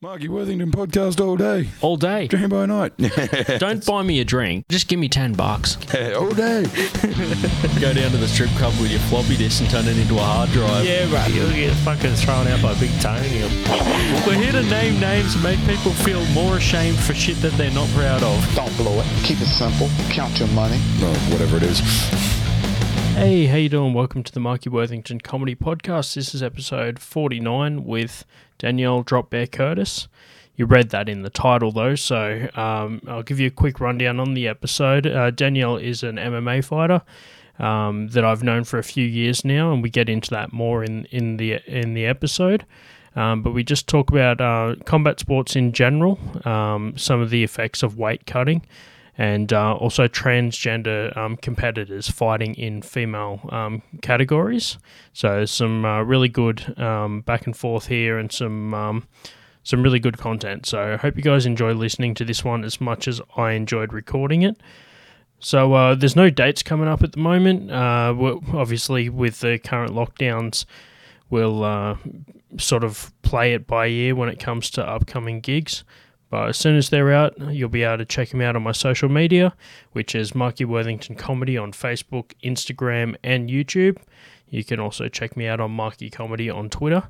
Marky Worthington podcast all day, all day. dream by night, Don't buy me a drink. Just give me 10 bucks. all day. Go down to the strip club with your floppy disk and turn it into a hard drive. Yeah, right. You'll get fucking thrown out by Big Tony. We're here to name names and make people feel more ashamed for shit that they're not proud of. Don't blow it. Keep it simple. Count your money. No, whatever it is. Hey, how you doing? Welcome to the Marky Worthington Comedy Podcast. This is episode 49 with Danielle Drop Bear Curtis. You read that in the title though, so um, I'll give you a quick rundown on the episode. Uh, Danielle is an MMA fighter um, that I've known for a few years now, and we get into that more in, in the in the episode. Um, but we just talk about uh, combat sports in general, um, some of the effects of weight cutting, and uh, also transgender um, competitors fighting in female um, categories. So some uh, really good um, back and forth here, and some um, some really good content. So I hope you guys enjoy listening to this one as much as I enjoyed recording it. So uh, there's no dates coming up at the moment. Uh, obviously, with the current lockdowns, we'll uh, sort of play it by ear when it comes to upcoming gigs. But as soon as they're out, you'll be able to check them out on my social media, which is Marky Worthington Comedy on Facebook, Instagram, and YouTube. You can also check me out on Marky Comedy on Twitter.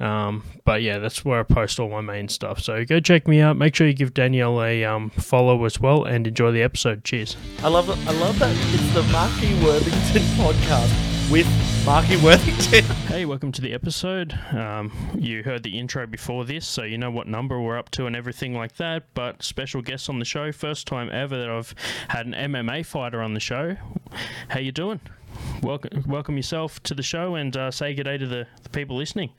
Um, but yeah, that's where I post all my main stuff. So go check me out. Make sure you give Danielle a um, follow as well, and enjoy the episode. Cheers. I love. I love that it's the Marky Worthington podcast with Marky Worthington. Hey, welcome to the episode. Um, you heard the intro before this, so you know what number we're up to and everything like that. But special guest on the show, first time ever that I've had an MMA fighter on the show. How you doing? Welcome, welcome yourself to the show, and uh, say good day to the, the people listening.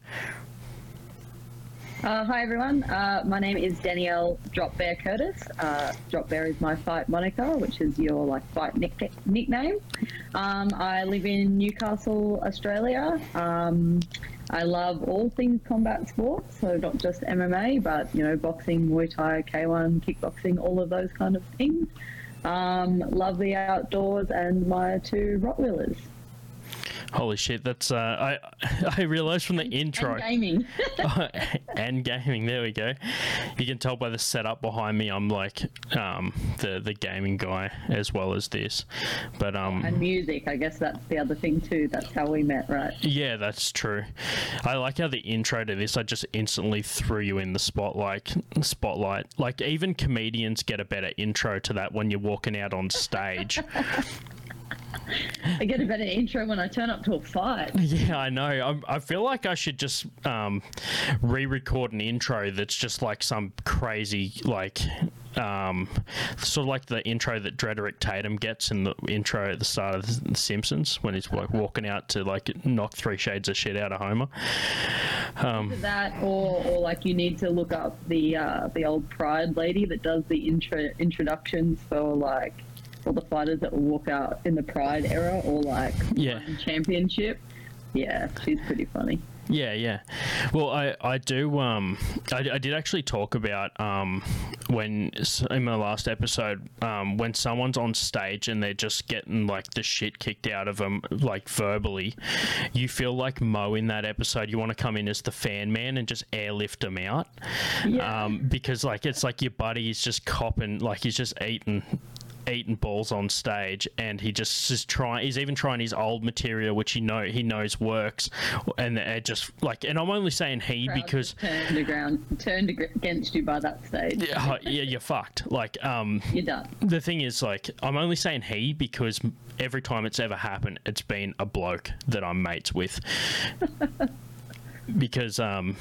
Uh, hi everyone, uh, my name is Danielle Drop Bear Curtis. Uh, Drop Bear is my fight moniker, which is your like fight nick- nickname. Um, I live in Newcastle, Australia. Um, I love all things combat sports, so not just MMA, but you know boxing, Muay Thai, K1, kickboxing, all of those kind of things. Um, love the outdoors and my two Rottweilers. Holy shit, that's uh, I I realized from the intro. And gaming. and gaming. There we go. You can tell by the setup behind me. I'm like um, the the gaming guy as well as this, but um, and music, I guess that's the other thing too. That's how we met, right? Yeah, that's true. I like how the intro to this, I just instantly threw you in the spotlight. Spotlight. Like even comedians get a better intro to that when you're walking out on stage. I get a better intro when I turn up to a fight. yeah, I know. I'm, I feel like I should just um, re-record an intro that's just like some crazy like. Um, sort of like the intro that Drederick Tatum gets in the intro at the start of The Simpsons when he's like walking out to like knock three shades of shit out of Homer. Um, That, or, or like you need to look up the uh, the old Pride lady that does the intro introductions for like the fighters that will walk out in the Pride era or like Yeah. championship. Yeah, she's pretty funny. Yeah, yeah. Well, I, I do. Um, I, I did actually talk about um, when in my last episode um, when someone's on stage and they're just getting like the shit kicked out of them, like verbally. You feel like Moe in that episode. You want to come in as the fan man and just airlift them out, Yeah. um, because like it's like your buddy is just copping, like he's just eating eating balls on stage and he just is trying he's even trying his old material which he know he knows works and it just like and i'm only saying he Crowd because turned around, turned against you by that stage. yeah, yeah you're fucked like um You're done. the thing is like i'm only saying he because every time it's ever happened it's been a bloke that i'm mates with because um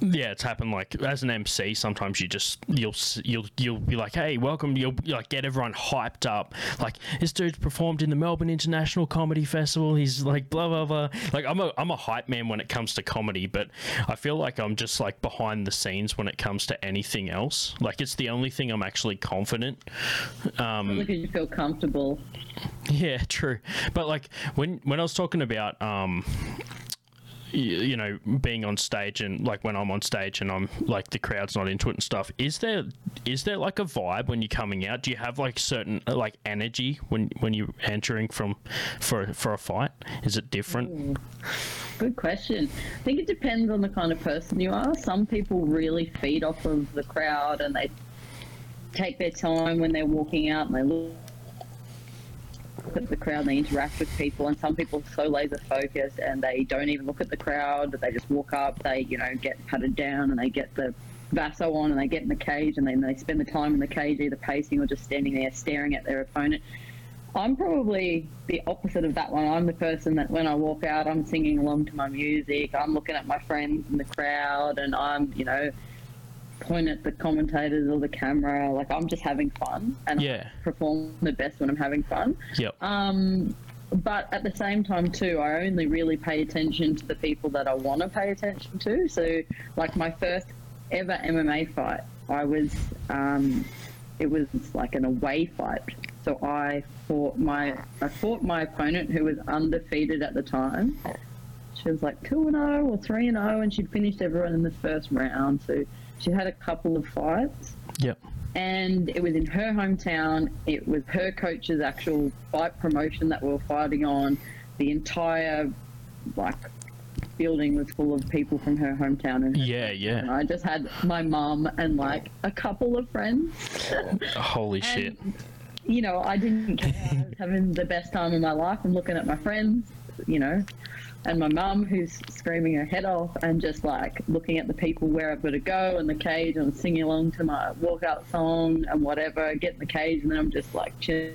yeah, it's happened. Like as an MC, sometimes you just you'll you'll you'll be like, "Hey, welcome!" You'll like get everyone hyped up. Like this dude's performed in the Melbourne International Comedy Festival. He's like blah blah blah. Like I'm a I'm a hype man when it comes to comedy, but I feel like I'm just like behind the scenes when it comes to anything else. Like it's the only thing I'm actually confident. Um, Look you feel comfortable. yeah, true. But like when when I was talking about um you know being on stage and like when I'm on stage and I'm like the crowd's not into it and stuff. Is there is there like a vibe when you're coming out? Do you have like certain uh, like energy when when you're entering from for for a fight? Is it different? Good question. I think it depends on the kind of person you are. Some people really feed off of the crowd and they take their time when they're walking out and they look at the crowd and they interact with people and some people are so laser focused and they don't even look at the crowd they just walk up they you know get patted down and they get the vaso on and they get in the cage and then they spend the time in the cage either pacing or just standing there staring at their opponent I'm probably the opposite of that one. I'm the person that when I walk out, I'm singing along to my music. I'm looking at my friends in the crowd, and I'm, you know, point at the commentators or the camera. Like I'm just having fun, and Yeah. I perform the best when I'm having fun. Yep. Um, but at the same time, too, I only really pay attention to the people that I want to pay attention to. So, like my first ever MMA fight, I was, um, it was like an away fight. So I fought my, I fought my opponent who was undefeated at the time. She was like two and zero or three and zero, and she'd finished everyone in the first round. So she had a couple of fights Yep. and it was in her hometown. It was her coach's actual fight promotion that we were fighting on. The entire like building was full of people from her hometown, and, Yeah. and Yeah. I just had my mum and like a couple of friends. Holy shit. You know, I didn't care. I was having the best time of my life. I'm looking at my friends, you know, and my mum who's screaming her head off and just like looking at the people where I've got to go and the cage and singing along to my walkout song and whatever. Get in the cage and then I'm just like chilling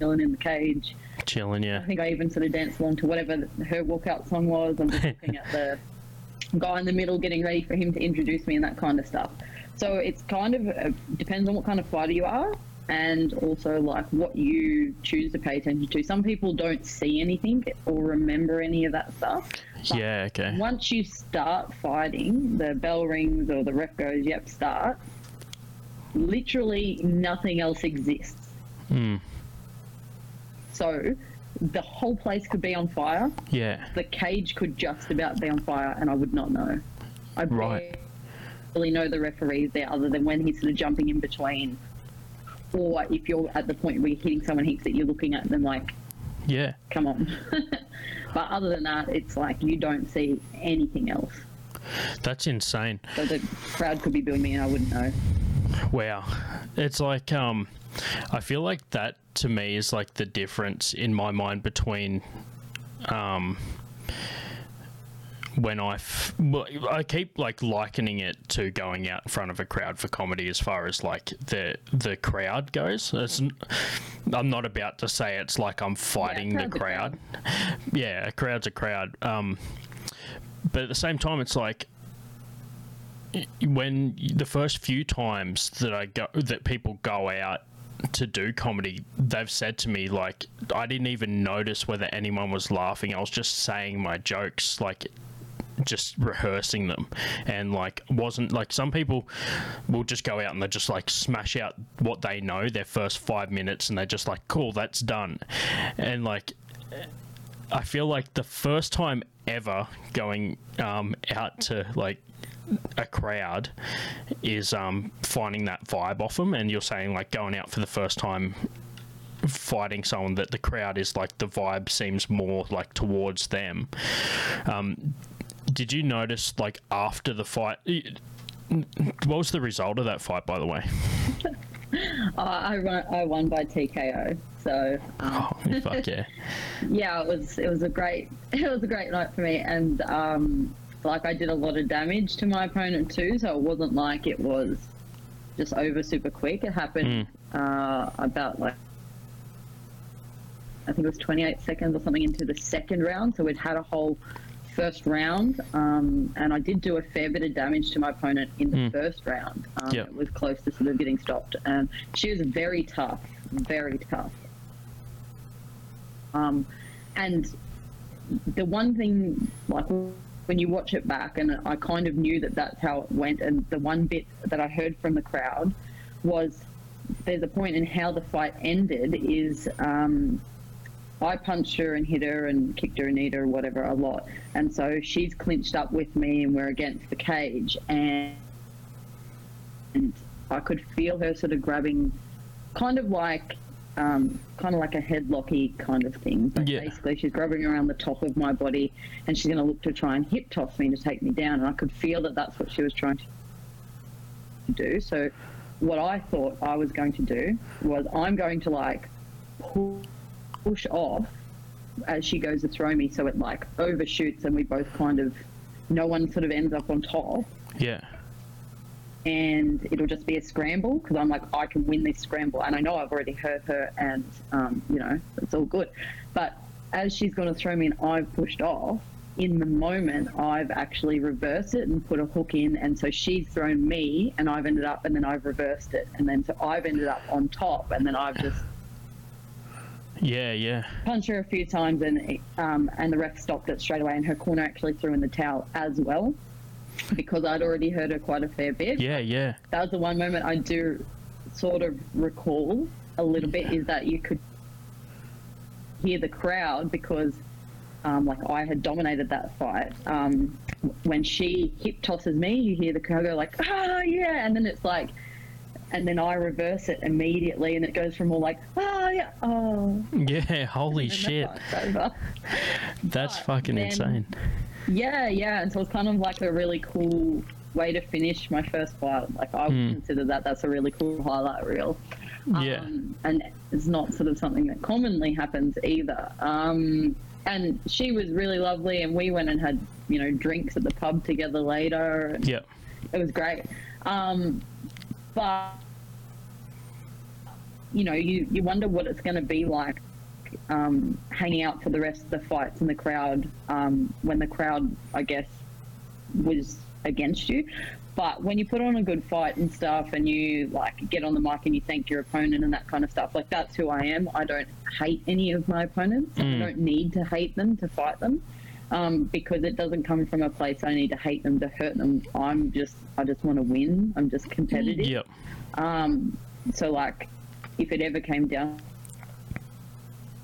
in the cage. Chilling. Yeah. I think I even sort of danced along to whatever her walkout song was. I'm just looking at the guy in the middle getting ready for him to introduce me and that kind of stuff. So it's kind of uh, depends on what kind of fighter you are and also like what you choose to pay attention to. Some people don't see anything or remember any of that stuff. But Yeah. Okay. Once you start fighting, the bell rings or the ref goes, yep, start. Literally nothing else exists. Hmm. So the whole place could be on fire. Yeah. The cage could just about be on fire, and I would not know. I Right. barely know the referees there, other than when he's sort of jumping in between, or if you're at the point where you're hitting someone heaps that you're looking at them like, Yeah. come on. but other than that, it's like you don't see anything else. That's insane. So the crowd could be booing me, and I wouldn't know. Wow. It's like um I feel like that to me is like the difference in my mind between um when I f- well, I keep like likening it to going out in front of a crowd for comedy as far as like the the crowd goes. It's, I'm not about to say it's like I'm fighting the crowd's a crowd. Yeah, a crowd's a crowd. Um, but at the same time, it's like when the first few times that I go that people go out to do comedy, they've said to me like I didn't even notice whether anyone was laughing. I was just saying my jokes like just rehearsing them. And like wasn't like some people will just go out and they just like smash out what they know their first five minutes and they're just like cool that's done. And like I feel like the first time ever going um, out to like a crowd is um, finding that vibe off them, and you're saying like going out for the first time fighting someone that the crowd is like the vibe seems more like towards them. Um, did you notice like after the fight? What was the result of that fight, by the way? Uh, I, run, I won by TKO. So um, Oh, fuck yeah! yeah, it was it was a great it was a great night for me, and um, like I did a lot of damage to my opponent too. So it wasn't like it was just over super quick. It happened uh, about like I think it was 28 seconds or something into the second round. So we'd had a whole first round, um, and I did do a fair bit of damage to my opponent in the first round. Um, Yep. It was close to sort of getting stopped, and she was very tough, very tough. Um, and the one thing, like when you watch it back, and I kind of knew that that's how it went. And the one bit that I heard from the crowd was there's a point in how the fight ended is um, I punched her and hit her and kicked her and kneed her or whatever a lot. And so she's clinched up with me and we're against the cage. And, and I could feel her sort of grabbing, kind of like, um, kind of like a headlocky kind of thing. But Yeah. basically, she's grabbing around the top of my body and she's going to look to try and hip toss me to take me down. And I could feel that that's what she was trying to do. So, what I thought I was going to do was I'm going to like pull push off as she goes to throw me so it like overshoots and we both kind of no one sort of ends up on top. Yeah. and it'll just be a scramble because I'm like I can win this scramble. And I know I've already hurt her and um, you know it's all good. But as she's going to throw me and I've pushed off in the moment I've actually reversed it and put a hook in. And so she's thrown me and I've ended up and then I've reversed it. And then so I've ended up on top and then I've just Yeah. Yeah. Punch her a few times and um, and the ref stopped it straight away and her corner actually threw in the towel as well because I'd already heard her quite a fair bit. Yeah. Yeah. That was the one moment I do sort of recall a little bit is that you could hear the crowd because um, like I had dominated that fight. Um, when she hip tosses me, you hear the crowd go like, ah, yeah, and then it's like, and then I reverse it immediately, and it goes from all like, ah, yeah, oh, Yeah. Holy shit. That's But fucking then- insane. Yeah, yeah, and so it's kind of like a really cool way to finish my first fight. Like I would Hmm. consider that that's a really cool highlight reel. Yeah. Um, and it's not sort of something that commonly happens either. Um, and she was really lovely, and we went and had you know drinks at the pub together later. Yeah. it was great. Um, but you know, you you wonder what it's going to be like um, hanging out for the rest of the fights in the crowd um, when the crowd, I guess, was against you. But when you put on a good fight and stuff, and you like get on the mic and you thank your opponent and that kind of stuff, like that's who I am. I don't hate any of my opponents. I don't need to hate them to fight them. Um, because it doesn't come from a place I need to hate them to hurt them. I'm just, I just want to win. I'm just competitive. Yep. Um, so like, if it ever came down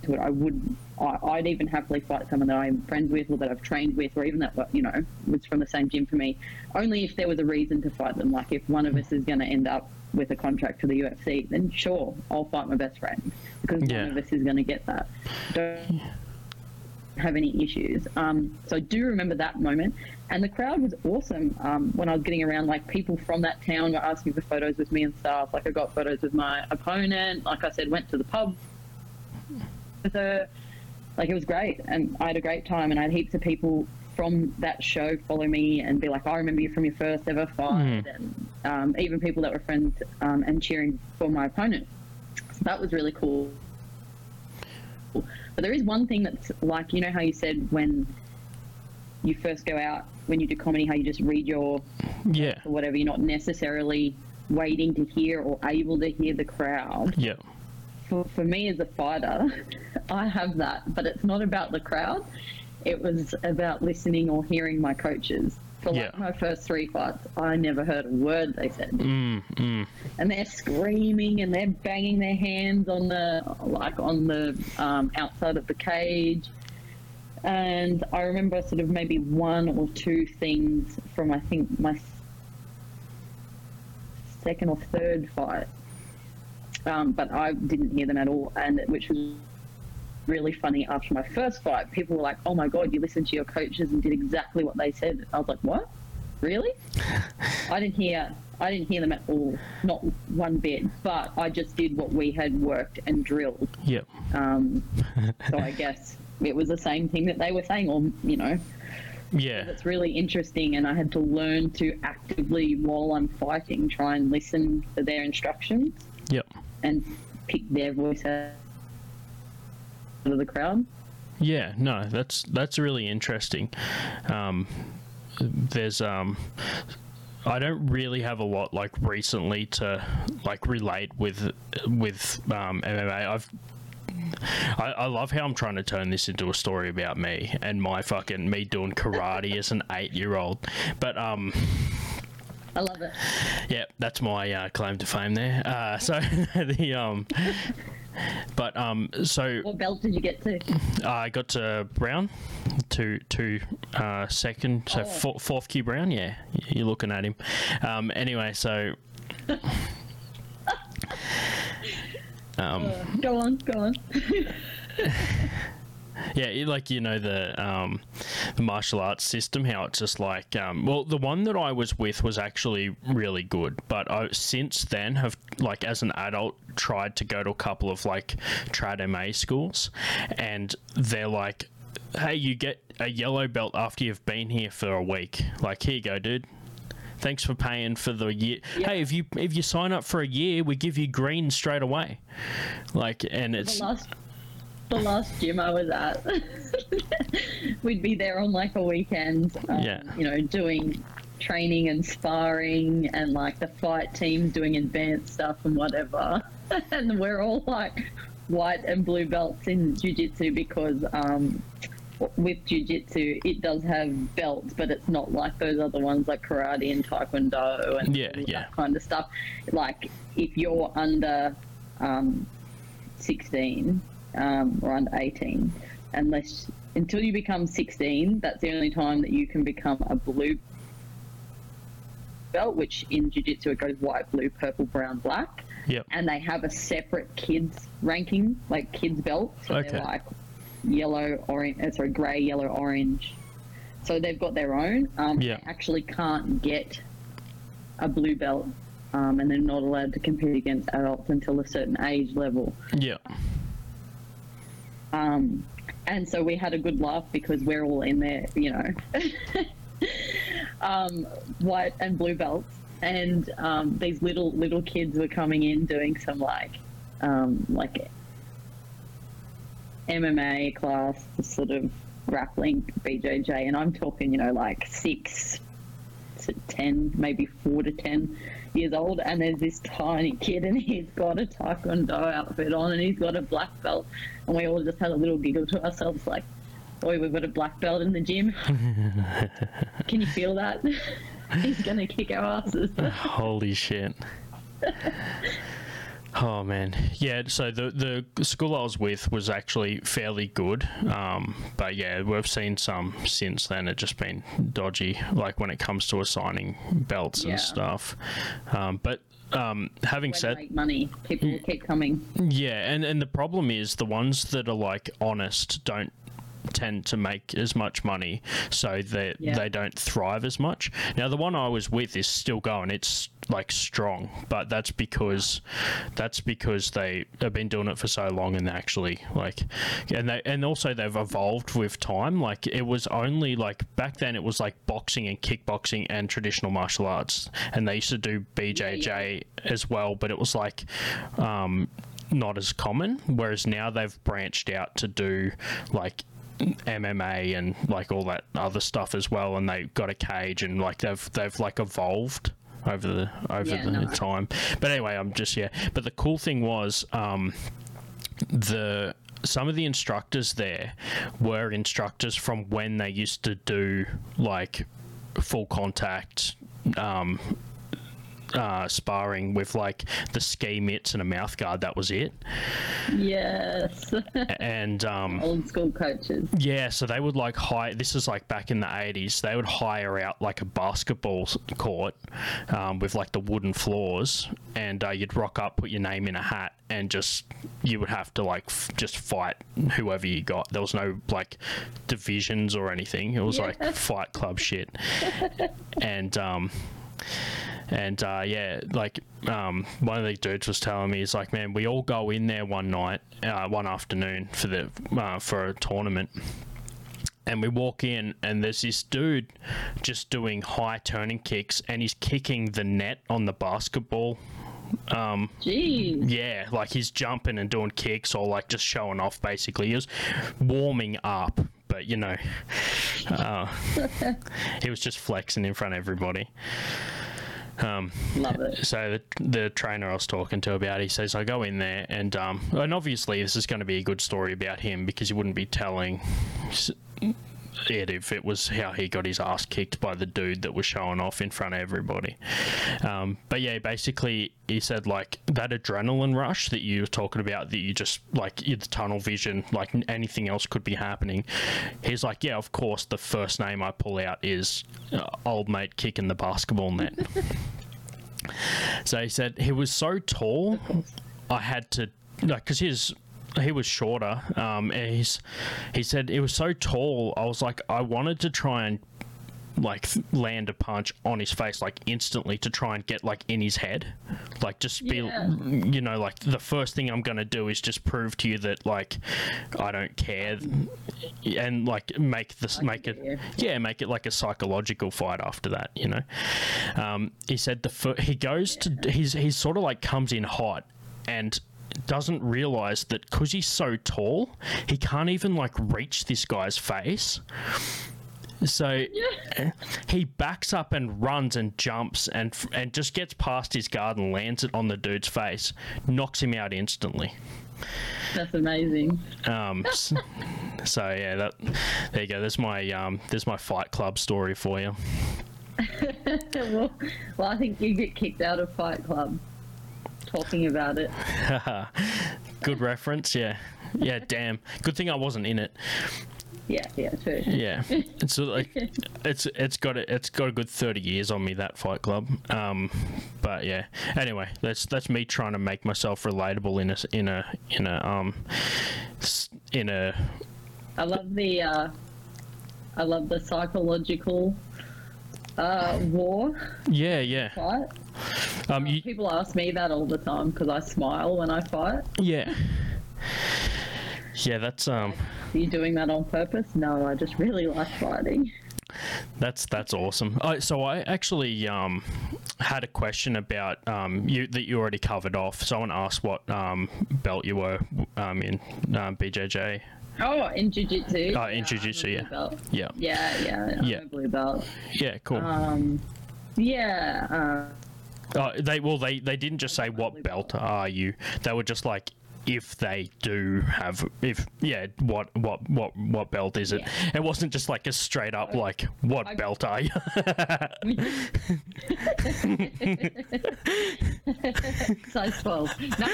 to it, I would, I, I'd even happily fight someone that I'm friends with or that I've trained with, or even that you know was from the same gym for me. Only if there was a reason to fight them. Like if one of us is going to end up with a contract to the UFC, then sure, I'll fight my best friend because Yeah. one of us is going to get that. Don't have any issues. Um, so I do remember that moment, and the crowd was awesome. Um, when I was getting around, like people from that town were asking for photos with me and stuff. Like I got photos with my opponent. Like I said, went to the pub with her. Like it was great, and I had a great time. And I had heaps of people from that show follow me and be like, "I remember you from your first ever fight," and um, even people that were friends um, and cheering for my opponent. So that was really cool. But there is one thing that's like, you know how you said when you first go out, when you do comedy, how you just read your Yeah. or whatever, you're not necessarily waiting to hear or able to hear the crowd. Yeah. For, for me as a fighter, I have that, but it's not about the crowd. It was about listening or hearing my coaches. For like Yeah. my first three fights, I never heard a word they said Mm, mm. and they're screaming and they're banging their hands on the like on the um, outside of the cage and i remember sort of maybe one or two things from i think my second or third fight um, but i didn't hear them at all and which was really funny after my first fight people were like oh my god you listened to your coaches and did exactly what they said i was like what really I didn't hear I didn't hear them at all, not one bit. But I just did what we had worked and drilled. Yep. Um, so I guess it was the same thing that they were saying, or you know, Yeah. it's really interesting. And I had to learn to actively, while I'm fighting, try and listen for their instructions Yep. and pick their voice out of the crowd. Yeah, no, that's that's really interesting. Um, there's um, I don't really have a lot like recently to like relate with with um, MMA. I've I, I love how I'm trying to turn this into a story about me and my fucking me doing karate as an eight year old. But um I love it. Yeah, that's my uh, claim to fame there. Uh, so the um, but um, so What belt did you get to? I got to brown, to to uh, second, so Oh. four, fourth kyu brown. Yeah, you're looking at him. Um, anyway, so um, Go on, go on. Yeah, it- like you know the um, the martial arts system, how it's just like um, well, the one that I was with was actually really good, but I since then have like as an adult tried to go to a couple of like trad MA schools, and they're like, hey, you get a yellow belt after you've been here for a week. Like here you go, dude. Thanks for paying for the year. Hey, if you if you sign up for a year, we give you green straight away. Like, and it's The last, gym I was at, we'd be there on like a weekend. Um, Yeah. You know, doing training and sparring, and like the fight teams doing advanced stuff and whatever. and we're all like white and blue belts in jiu-jitsu because um, with jiu-jitsu it does have belts but it's not like those other ones like karate and taekwondo and Yeah, yeah. that kind of stuff like if you're under um, 16 um, or under 18 unless until you become 16 that's the only time that you can become a blue belt which in jiu-jitsu it goes white blue purple brown black yep, and they have a separate kids ranking, like kids belt. So Okay. they're like yellow, orange, uh, sorry, grey, yellow, orange. So they've got their own. Um, Yeah. They actually can't get a blue belt, um, and they're not allowed to compete against adults until a certain age level. yeah, Um, and so we had a good laugh because we're all in there, you know, um, white and blue belts, and um, these little little kids were coming in doing some like um, like MMA class, sort of grappling BJJ, and I'm talking, you know, like six to ten, maybe four to ten years old, and there's this tiny kid, and he's got a taekwondo outfit on, and he's got a black belt, and we all just had a little giggle to ourselves, like, "Oi, we've got a black belt in the gym. Can you feel that? he's gonna kick our asses." Holy shit. Oh man, yeah. So the the school I was with was actually fairly good, um, but yeah, we've seen some since then. It just been dodgy, like when it comes to assigning belts Yeah. and stuff. Um, but um, having to said money. People keep coming. yeah, and and the problem is the ones that are like honest don't tend to make as much money, so that Yeah. they don't thrive as much. Now the one I was with is still going; it's like strong, but that's because that's because they have been doing it for so long and they actually like, and they and also they've evolved with time. Like it was only like back then it was like boxing and kickboxing and traditional martial arts, and they used to do BJJ as well, but it was like. Um, not as common. Whereas now they've branched out to do like MMA and like all that other stuff as well, and they got a cage and like they've they've like evolved over the over Yeah, the no. time. But anyway, I'm just yeah. But the cool thing was um, the some of the instructors there were instructors from when they used to do like full contact um, uh, sparring with like the ski mitts and a mouth guard. That was it. Yes. And um, Old school coaches. yeah, so they would like hire. This is like back in the eighties. They would hire out like a basketball court um, with like the wooden floors, and uh, you'd rock up, put your name in a hat, and just you would have to like f- just fight whoever you got. There was no like divisions or anything. It was like Fight Club shit, and um, and uh, yeah, like um, one of the dudes was telling me, he's like, man, we all go in there one night, uh, one afternoon for the uh, for a tournament. And we walk in, and there's this dude just doing high turning kicks, and he's kicking the net on the basketball. Um, Jeez. yeah, like he's jumping and doing kicks, or like just showing off. Basically, he was warming up, but you know, uh, he was just flexing in front of everybody. Um, Love it. so the, the trainer I was talking to about, he says I go in there and um, and obviously this is going to be a good story about him because he wouldn't be telling it if it was how he got his ass kicked by the dude that was showing off in front of everybody. Um, but yeah, basically he said like that adrenaline rush that you were talking about that you just like the tunnel vision, like anything else could be happening. He's like, yeah, of course, the first name I pull out is uh, old mate kicking the basketball net. so he said he was so tall, I had to like because his he was shorter. Um, and he's he said it was so tall. I was like, I wanted to try and like land a punch on his face like instantly to try and get like in his head like just be Yeah. you know like the first thing i'm going to do is just prove to you that like i don't care and like make this make it you. yeah make it like a psychological fight after that you know um, he said the fir- he goes to he's he's sort of like comes in hot and doesn't realize that because he's so tall he can't even like reach this guy's face so he backs up and runs and jumps and and just gets past his guard and lands it on the dude's face knocks him out instantly That's amazing. um, s- so yeah, that there you go. There's my um, there's my Fight Club story for you. well, well, I think you get kicked out of Fight Club talking about it. Good reference, yeah, yeah. Damn, good thing I wasn't in it. Yeah, yeah, true. Yeah, it's like it's it's got a, it's got a good thirty years on me that Fight Club. Um, but yeah. Anyway, that's that's me trying to make myself relatable in a in a in a um in a I love the uh, I love the psychological uh, war yeah yeah fight. um you, People ask me that all the time because I smile when I fight. yeah yeah that's um Are you doing that on purpose? No, I just really like fighting. That's that's awesome. Uh, so I actually um, had a question about um, you that you already covered off. Someone asked what um, belt you were um, in um, BJJ. Oh, in jiu-jitsu. Oh, in jiu-jitsu, yeah. I'm a blue belt. Yeah, Yeah, yeah, Yeah. a blue belt. yeah, cool. Um, yeah, uh, Uh, they well, they they didn't just say what belt are you. They were just like if they do have if yeah what what what what belt is it? It wasn't just like a straight up like what I- belt are you? size 12. No,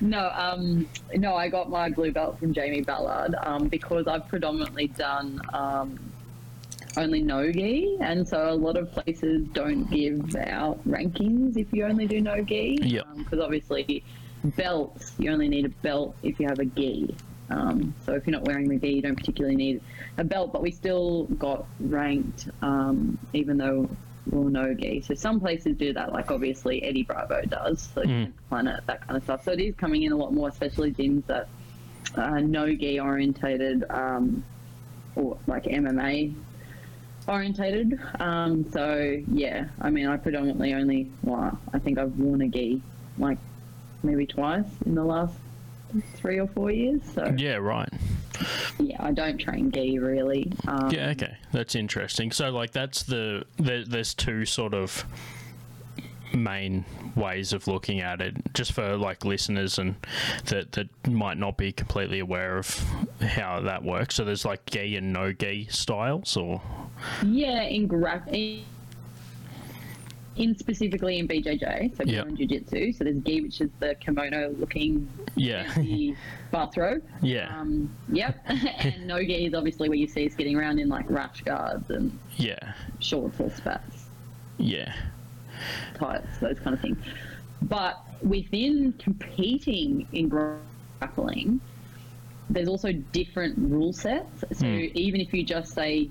no, um, no, I got my blue belt from Jamie Ballard um, because I've predominantly done um, only no-gi, and so a lot of places don't give out rankings if you only do no-gi. Yep. Because obviously, belts, you only need a belt if you have a gi. Um, so if you're not wearing the gi, you don't particularly need a belt, but we still got ranked, um, even though we're no gi. So some places do that, like obviously Eddie Bravo does, so Planet, that kind of stuff. So it is coming in a lot more, especially gyms that uh, no gi orientated um, or like MMA orientated. Um, so yeah, I mean, I predominantly only, well, I think I've worn a gi like maybe twice in the last three or four years. So yeah, right. yeah, I don't train gi really. Um, Yeah, okay, that's interesting. So, like, that's the there, there's two sort of main ways of looking at it, just for like listeners and that that might not be completely aware of how that works. So, there's like gi and no gi styles, or Yeah, in gra- in, in specifically in BJJ, so Yep. in Jiu-Jitsu. So there's gi, which is the kimono-looking yeah, the bathrobe. yeah, Um, yep. and no gi is obviously where you see us getting around in like rash guards and yeah, shorts or spats. yeah, tights, those kind of things. But within competing in grappling, there's also different rule sets. So Hmm. even if you just say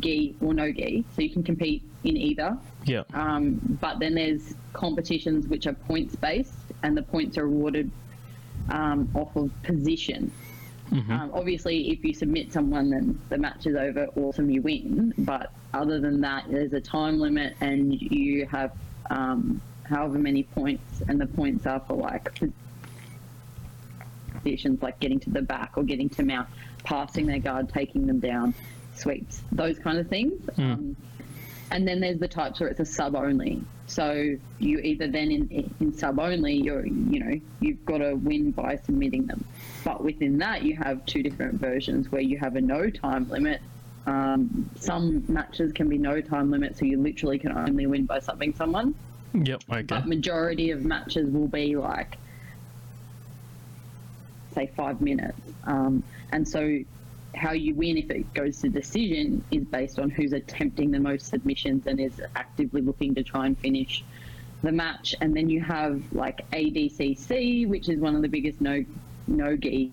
gi or no gi, so you can compete in either. yeah, Um, but then there's competitions which are points based, and the points are awarded um, off of position. Um, obviously, if you submit someone, then the match is over. Awesome, you win. But other than that, there's a time limit, and you have um, however many points, and the points are for like positions, like getting to the back or getting to mount, passing their guard, taking them down, sweeps, those kind of things. Um, and then there's the types where it's a sub only. So you either then in in sub only, you're you know you've got to win by submitting them. But within that, you have two different versions where you have a no time limit. Um, some matches can be no time limit, so you literally can only win by subbing someone. Yep. Okay. But majority of matches will be like say five minutes. Um, and so how you win if it goes to decision is based on who's attempting the most submissions and is actively looking to try and finish the match. And then you have like ADCC, which is one of the biggest no no gi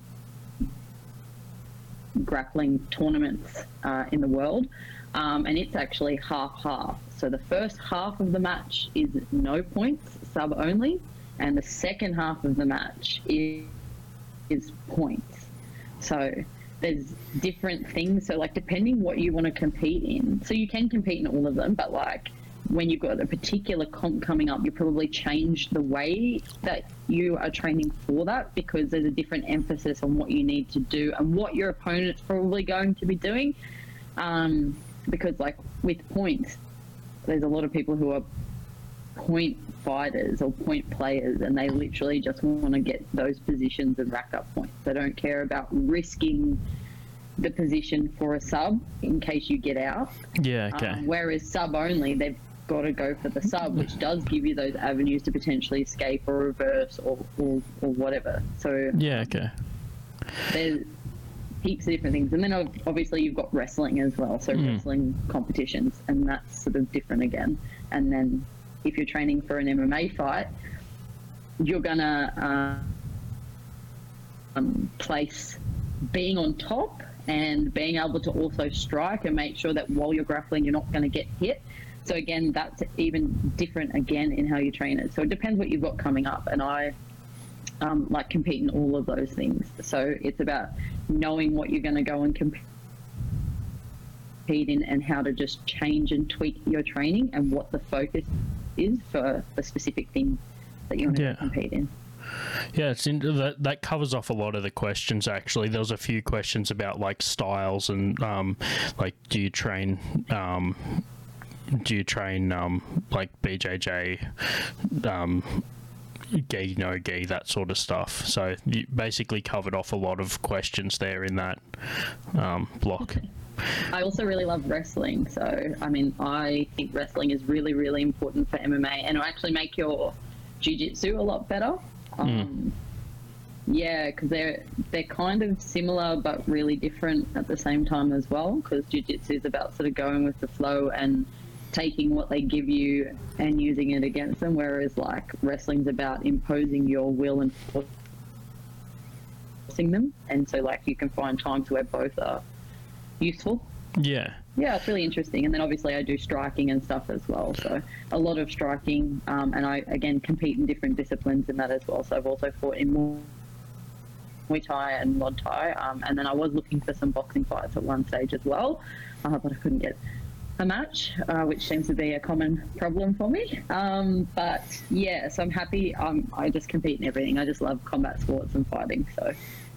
grappling tournaments uh, in the world, um, and it's actually half half. So the first half of the match is no points, sub only, and the second half of the match is is points. So there's different things. So like depending what you want to compete in, so you can compete in all of them, but like when you've got a particular comp coming up, you probably change the way that you are training for that because there's a different emphasis on what you need to do and what your opponent's probably going to be doing. Um, because like with points, there's a lot of people who are point fighters or point players and they literally just want to get those positions and rack up points. They don't care about risking the position for a sub in case you get out. yeah. Okay. Um, whereas sub only, they've got to go for the sub, which does give you those avenues to potentially escape or reverse or, or, or whatever. So yeah. Okay. there's heaps of different things. And then obviously you've got wrestling as well, so wrestling competitions, and that's sort of different again. And then if you're training for an MMA fight, you're gonna uh, um, place being on top and being able to also strike and make sure that while you're grappling, you're not going to get hit. So again, that's even different again in how you train it. So it depends what you've got coming up, and I um, like compete in all of those things. So it's about knowing what you're going to go and compete in and how to just change and tweak your training and what the focus is for the specific thing that you want to Yeah. compete in. Yeah, it's in, that that covers off a lot of the questions. Actually, there was a few questions about like styles and um, like do you train um, do you train um, like BJJ, um, gi no gi that sort of stuff. So you basically covered off a lot of questions there in that um, block. I also really love wrestling. So, I mean, I think wrestling is really, really important for MMA and it'll actually make your jiu-jitsu a lot better. Um, yeah, because they're they're kind of similar but really different at the same time as well. Because jiu-jitsu is about sort of going with the flow and taking what they give you and using it against them, whereas like wrestling's about imposing your will and forcing them. And so, like, you can find times where both are useful. Yeah, Yeah, it's really interesting. And then obviously I do striking and stuff as well. So a lot of striking. Um, and I, again, compete in different disciplines in that as well. So I've also fought in Muay Muay Thai and Muay Thai. Um, and then I was looking for some boxing fights at one stage as well. Uh, but I couldn't get a match, uh, which seems to be a common problem for me. Um, but yeah, so I'm happy. Um, I just compete in everything. I just love combat sports and fighting. So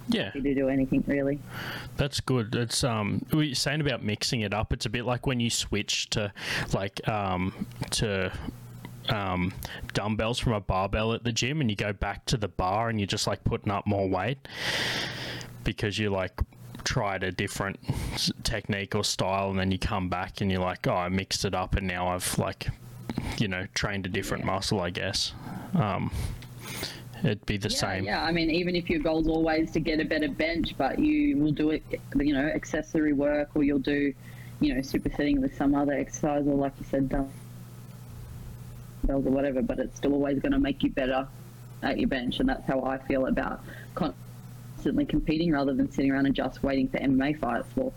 yeah. to do anything really. That's good. It's um, what you're saying about mixing it up. It's a bit like when you switch to like um to um dumbbells from a barbell at the gym, and you go back to the bar, and you're just like putting up more weight because you're like tried a different technique or style, and then you come back and you're like, oh, I mixed it up, and now I've like you know trained a different muscle, I guess. Um, it'd be the Yeah, same. yeah. I mean, even if your goal's always to get a better bench, but you will do it, you know, accessory work, or you'll do, you know, supersetting with some other exercise, or like you said, dumbbells or whatever. But it's still always going to make you better at your bench, and that's how I feel about constantly competing rather than sitting around and just waiting for MMA fights. Well,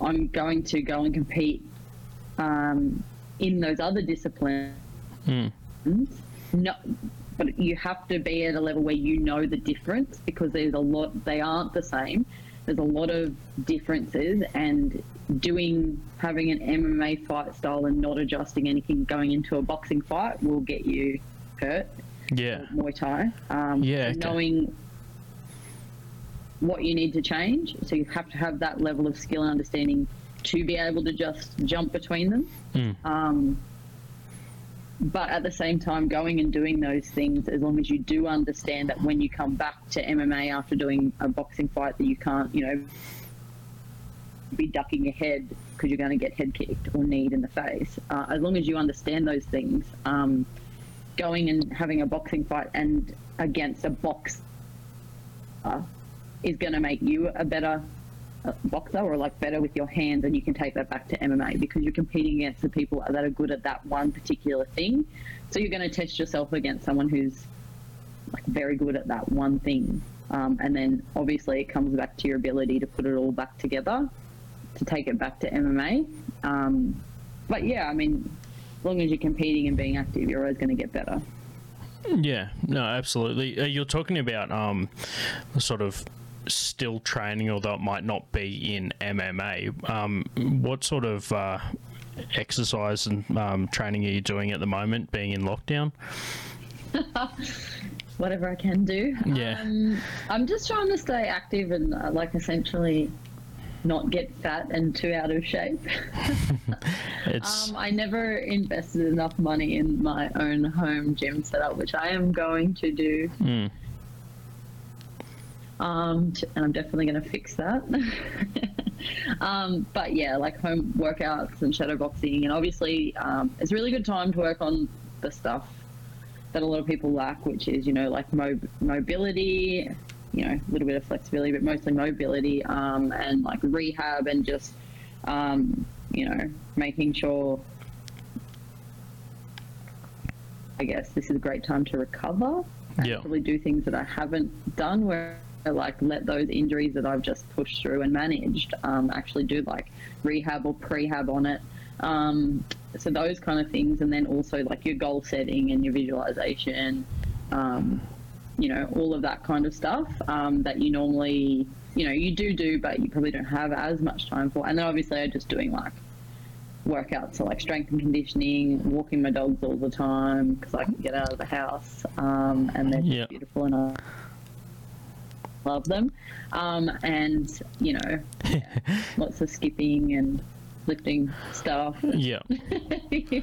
I'm going to go and compete um, in those other disciplines no, but you have to be at a level where you know the difference because there's a lot. They aren't the same. There's a lot of differences, and doing having an MMA fight style and not adjusting anything going into a boxing fight will get you hurt. Yeah. Muay Thai. Um, Yeah, okay. Knowing what you need to change, so you have to have that level of skill and understanding to be able to just jump between them. Um, but at the same time, going and doing those things, as long as you do understand that when you come back to MMA after doing a boxing fight, that you can't, you know, be ducking your head because you're going to get head kicked or kneed in the face. Uh, as long as you understand those things, um, going and having a boxing fight and against a boxer is going to make you a better uh, boxer or like better with your hands and you can take that back to MMA because you're competing against the people that are good at that one particular thing. So you're going to test yourself against someone who's like very good at that one thing. Um, and then obviously it comes back to your ability to put it all back together to take it back to MMA. Um, but yeah, I mean, as long as you're competing and being active, you're always going to get better. Yeah, no, absolutely. Uh, you're talking about um, sort of still training, although it might not be in MMA. Um, what sort of uh, exercise and um, training are you doing at the moment, being in lockdown? Whatever I can do. Yeah. Um, I'm just trying to stay active and uh, like essentially not get fat and too out of shape. It's Um, I never invested enough money in my own home gym setup, which I am going to do. mm, Um, and I'm definitely going to fix that. um, but yeah, like home workouts and shadow boxing, and obviously, um, it's a really good time to work on the stuff that a lot of people lack, which is you know like mo- mobility, you know, a little bit of flexibility, but mostly mobility, um, and like rehab and just um, you know making sure. I guess this is a great time to recover and Yeah. probably do things that I haven't done where like let those injuries that I've just pushed through and managed um, actually do like rehab or prehab on it. Um, so those kind of things, and then also like your goal setting and your visualization, um, you know, all of that kind of stuff um, that you normally, you know, you do do, but you probably don't have as much time for. And then obviously I'm just doing like workouts, so like strength and conditioning, walking my dogs all the time because I can get out of the house, um, and they're just Yeah. beautiful and I love them. Um, and you know, yeah, lots of skipping and lifting stuff. yeah.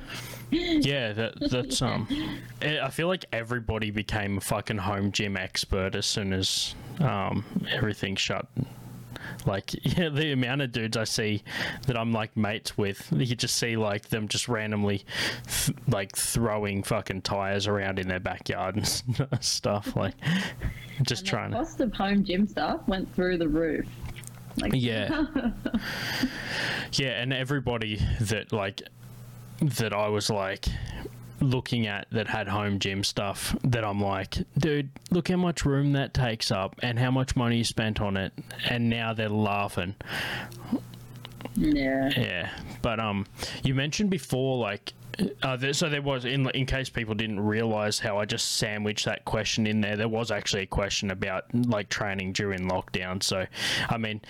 Yeah, that, that's um. I I feel like everybody became a fucking home gym expert as soon as um everything shut. Like yeah, the amount of dudes I see that I'm like mates with, you just see like them just randomly, th- like throwing fucking tires around in their backyard and stuff. Like, just And trying the to. cost of home gym stuff went through the roof. Like, Yeah. yeah, and everybody that like that I was like looking at that had home gym stuff that I'm like, dude, look how much room that takes up and how much money you spent on it and now they're laughing. yeah. Yeah, but um, you mentioned before like. Uh, there, so there was in in case people didn't realize how I just sandwiched that question in there. There was actually a question about like training during lockdown. So, I mean,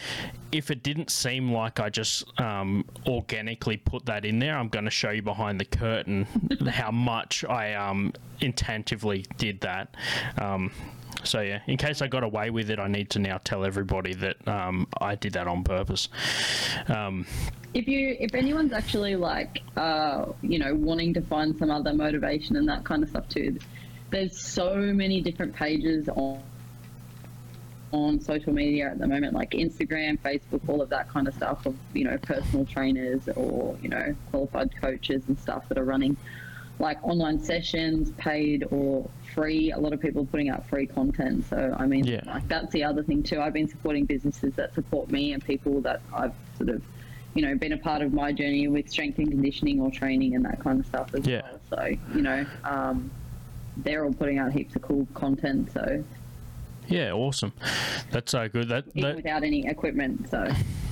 if it didn't seem like I just um, organically put that in there, I'm going to show you behind the curtain how much I um, intentively did that. Um, so yeah, in case I got away with it, I need to now tell everybody that um, I did that on purpose. Um, if you if anyone's actually like uh you know wanting to find some other motivation and that kind of stuff too there's so many different pages on on social media at the moment like instagram facebook all of that kind of stuff of you know personal trainers or you know qualified coaches and stuff that are running like online sessions paid or free a lot of people are putting out free content so i mean Yeah. like that's the other thing too i've been supporting businesses that support me and people that i've sort of you know been a part of my journey with strength and conditioning or training and that kind of stuff as Yeah. well so you know um, they're all putting out heaps of cool content so Yeah, awesome. That's so good. That, even that without any equipment so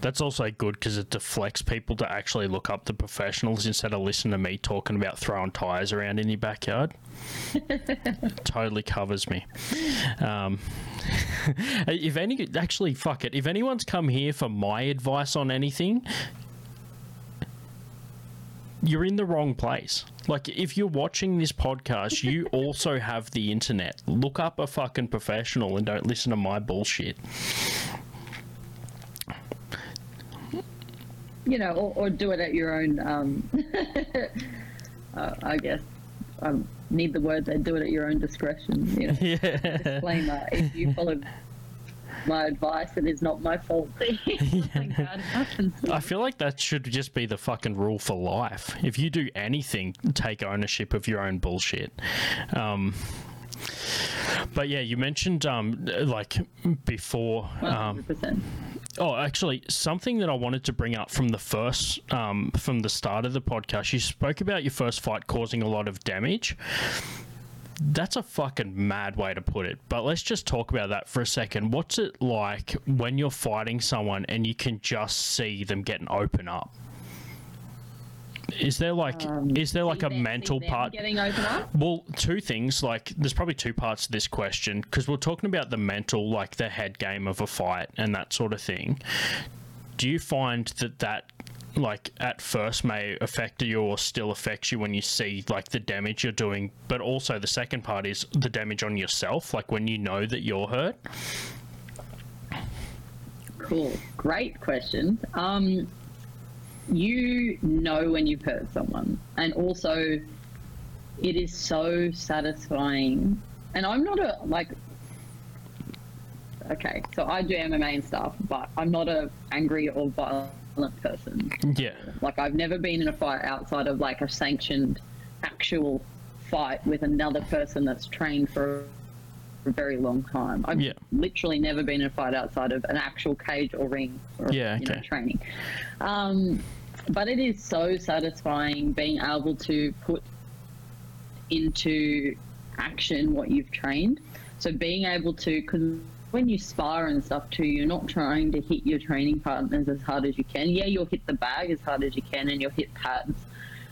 that's also good because it deflects people to actually look up the professionals instead of listening to me talking about throwing tires around in your backyard. totally covers me. Um, if any, actually, fuck it. If anyone's come here for my advice on anything, you're in the wrong place. Like, if you're watching this podcast, you also have the internet. Look up a fucking professional and don't listen to my bullshit. You know, or, or do it at your own. Um, uh, I guess um, need the word there. Do it at your own discretion. You know, Yeah. disclaimer: if you follow my advice, and it is not my fault. Something bad happens. I feel like that should just be the fucking rule for life. If you do anything, take ownership of your own bullshit. Um, but yeah, you mentioned um, like before. Um, 100%. oh, actually, something that I wanted to bring up from the first, um, from the start of the podcast. You spoke about your first fight causing a lot of damage. That's a fucking mad way to put it. But let's just talk about that for a second. What's it like when you're fighting someone and you can just see them getting open up? Is there like is there like a them- mental part? getting open up. Well, two things. Like, there's probably two parts to this question because we're talking about the mental, like the head game of a fight and that sort of thing. Do you find that that, like, at first may affect you or still affects you when you see, like, the damage you're doing? But also, the second part is the damage on yourself, like when you know that you're hurt? Cool. Great question. Um, you know when you've hurt someone, and also it is so satisfying. And I'm not a like. Okay, so I do MMA and stuff, but I'm not a angry or violent person. Yeah. Like I've never been in a fight outside of like a sanctioned actual fight with another person that's trained for a very long time. I've Yeah. literally never been in a fight outside of an actual cage or ring or Yeah, you know, training. Um, but it is so satisfying being able to put into action what you've trained. So being able to, because when you spar and stuff too, you're not trying to hit your training partners as hard as you can. Yeah, you'll hit the bag as hard as you can and you'll hit pads,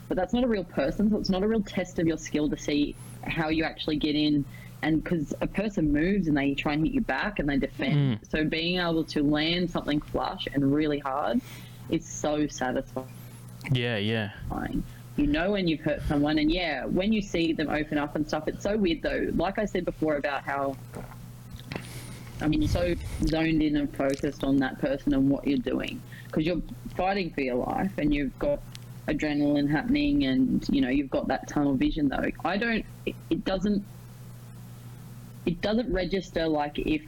but that's not a real person. So it's not a real test of your skill to see how you actually get in. And because a person moves and they try and hit you back and they defend. Mm. So being able to land something flush and really hard is so satisfying Yeah, yeah. You know when you've hurt someone, and yeah, when you see them open up and stuff, it's so weird though. Like I said before about how, I mean, so zoned in and focused on that person and what you're doing because you're fighting for your life and you've got adrenaline happening and you know you've got that tunnel vision though. I don't. It, it doesn't. It doesn't register like if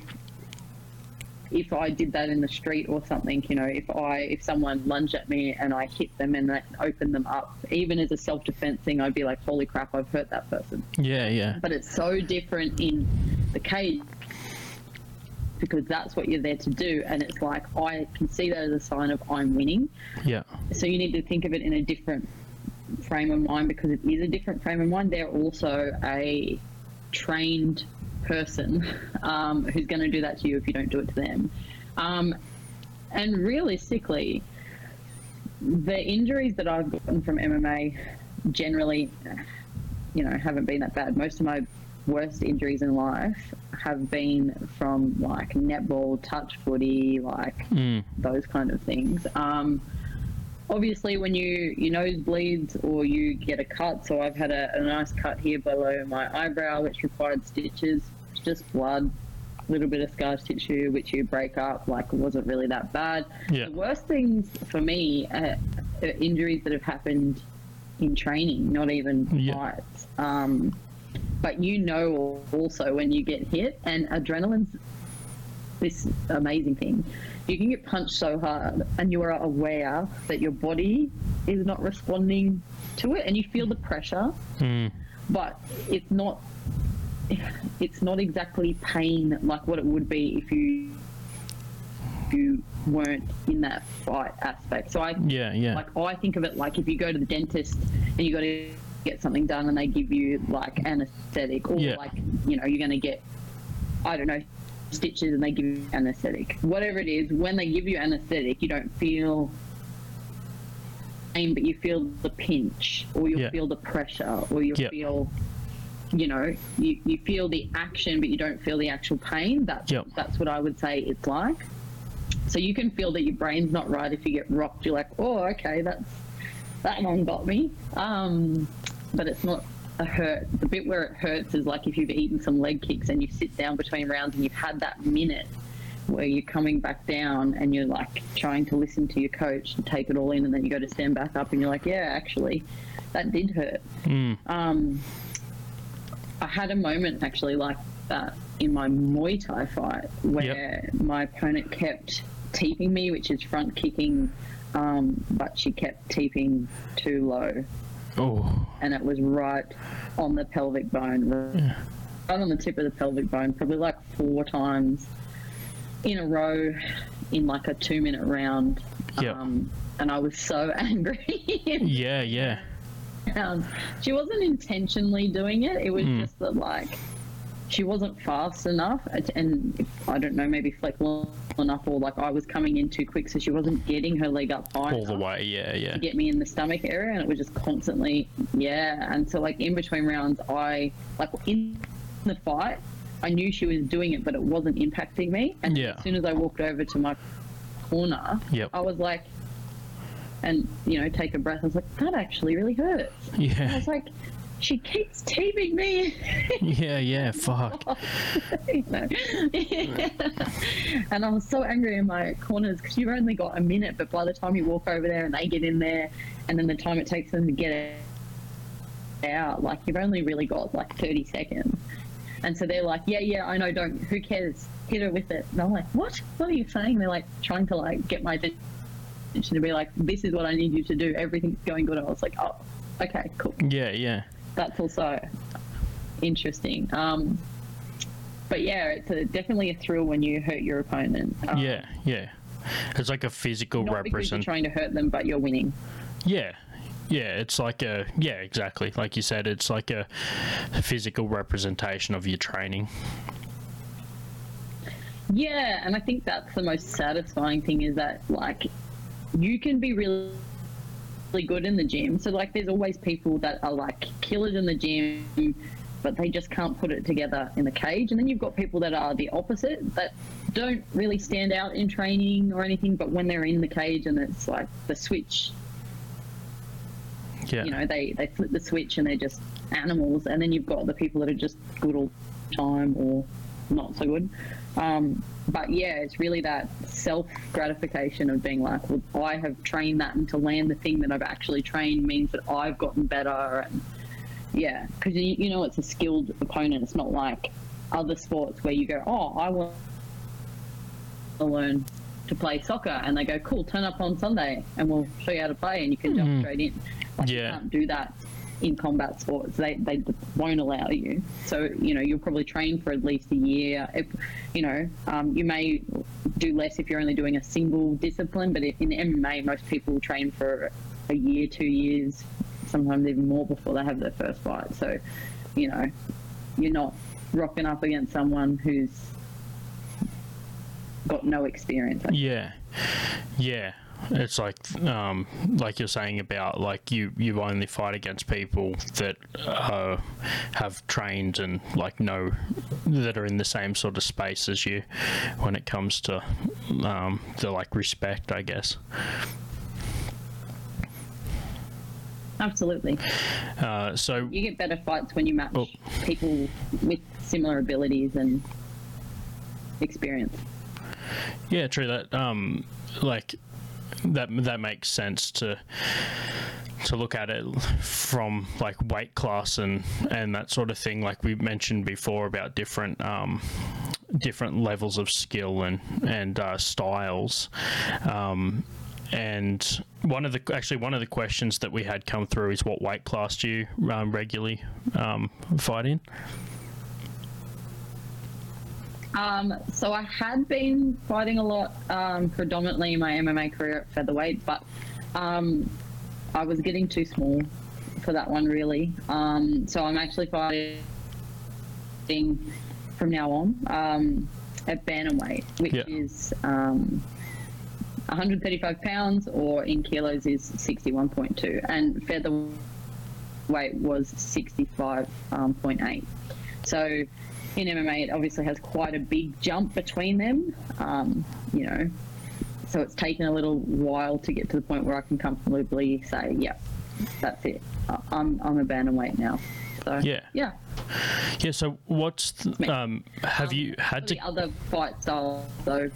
if I did that in the street or something, you know, if I if someone lunged at me and I hit them and that opened them up, even as a self defense thing, I'd be like, holy crap, I've hurt that person. Yeah, yeah. But it's so different in the cage because that's what you're there to do, and it's like I can see that as a sign of I'm winning. Yeah. So you need to think of it in a different frame of mind because it is a different frame of mind. They're also a trained person um, who's going to do that to you if you don't do it to them. Um, and realistically, the injuries that I've gotten from MMA generally, you know, haven't been that bad. Most of my worst injuries in life have been from like netball, touch footy, like those kind of things. Um, obviously, when you your nose bleeds or you get a cut, so I've had a, a nice cut here below my eyebrow, which required stitches. It's just blood, a little bit of scar tissue, which you break up. Like it wasn't really that bad. Yeah. The worst things for me are, are injuries that have happened in training, not even Yeah. fights. Um, but you know also when you get hit, and adrenaline's this amazing thing. You can get punched so hard, and you are aware that your body is not responding to it, and you feel the pressure, but it's not. It's not exactly pain like what it would be if you if you weren't in that fight aspect. So I Yeah, yeah. like I think of it like if you go to the dentist and you got to get something done and they give you like anesthetic or Yeah. like you know you're going to get I don't know stitches and they give you anesthetic. Whatever it is, when they give you anesthetic, you don't feel pain, but you feel the pinch or you Yeah. feel the pressure or you Yeah. feel you know you, you feel the action but you don't feel the actual pain. That's Yep. that's what i would say it's like. So you can feel that your brain's not right if you get rocked. You're like oh okay that's that one got me. Um but it's not a hurt. The bit where it hurts is like if you've eaten some leg kicks and you sit down between rounds and you've had that minute where you're coming back down and you're like trying to listen to your coach and take it all in, and then you go to stand back up and you're like, yeah, actually, that did hurt. Um, I had a moment actually like that in my Muay Thai fight where my opponent kept teeping me, which is front kicking, um, but she kept teeping too low, Oh, and it was right on the pelvic bone, right on the tip of the pelvic bone, probably like four times in a row in like a two minute round. Yep. Um, and I was so angry. yeah, yeah. She wasn't intentionally doing it. It was Hmm. just that like she wasn't fast enough, and- I don't know, maybe flexible enough, or like I was coming in too quick, so she wasn't getting her leg up high All the enough way. Yeah, yeah. to get me in the stomach area, and it was just constantly, yeah. And so like in between rounds, I like in the fight. I knew she was doing it, but it wasn't impacting me. And Yeah. as soon as I walked over to my corner, Yep. I was like, and you know, take a breath. I was like, that actually really hurts. Yeah. I was like, she keeps teeping me. yeah, yeah. Fuck. You know? and I was so angry in my corners because you've only got a minute, but by the time you walk over there and they get in there, and then the time it takes them to get it out, like you've only really got like 30 seconds. And so they're like, yeah, yeah, I know, don't, who cares? Hit her with it. And I'm like, what? What are you saying? They're like trying to like get my attention to be like, this is what I need you to do. Everything's going good. I was like, oh, okay, cool Yeah, yeah. that's also interesting. Um, but yeah, it's a, definitely a thrill when you hurt your opponent. Um, Yeah, yeah. It's like a physical Not because you're trying to hurt them, but you're winning. Yeah. Yeah, it's like a yeah, exactly. Like you said, it's like a physical representation of your training. Yeah, and I think that's the most satisfying thing is that like you can be really really good in the gym. So like there's always people that are like killers in the gym but they just can't put it together in the cage. And then you've got people that are the opposite that don't really stand out in training or anything, but when they're in the cage and it's like the switch Yeah. you know they they flip the switch and they're just animals and then you've got the people that are just good all the time or not so good um, but yeah it's really that self gratification of being like well i have trained that and to land the thing that i've actually trained means that i've gotten better. And yeah because you, you know it's a skilled opponent. It's not like other sports where you go oh i want to learn to play soccer. And they go cool turn up on sunday and we'll show you how to play and you can jump straight in. Like you can't do that in combat sports they they won't allow you. So you know you'll probably train for at least a year. If, you know um, you may do less if you're only doing a single discipline but in MMA most people train for a year two years sometimes even more before they have their first fight. So you know you're not rocking up against someone who's got no experience. Yeah, yeah. It's like, um, like you're saying about like you you only fight against people that uh, have trained and like know that are in the same sort of space as you when it comes to um, the like respect, I guess. absolutely Uh, so you get better fights when you match Oh. people with similar abilities and experience. Yeah, true. That um, like that that makes sense to to look at it from like weight class and and that sort of thing. Like we mentioned before about different um, different levels of skill and and uh, styles. Um, and one of the actually one of the questions that we had come through is what weight class do you um, regularly um, fight in? Um, so I had been fighting a lot, um, predominantly in my MMA career at featherweight, but um, I was getting too small for that one really. Um, so I'm actually fighting from now on um, at bantamweight, which Yeah. is um, 135 pounds, or in kilos is 61.2, and featherweight was 65.8. So in MMA, it obviously has quite a big jump between them. Um, you know, so it's taken a little while to get to the point where I can comfortably say, yeah, that's it. I'm I'm a bantamweight now." So Yeah. yeah, Yeah. So what's um have you had to The other fight styles, though,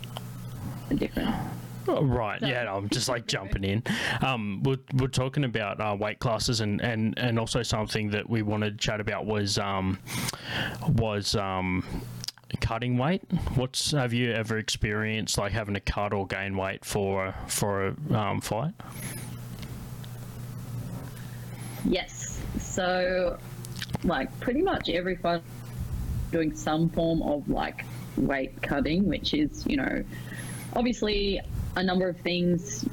are different. Oh, right, yeah, I'm just like jumping in. Um, we're, we're talking about uh, weight classes, and, and, and also something that we wanted to chat about was um, was um, cutting weight. What's have you ever experienced like having to cut or gain weight for for a um, fight? Yes. So, like, pretty much every fight doing some form of like weight cutting, which is, you know, obviously a number of things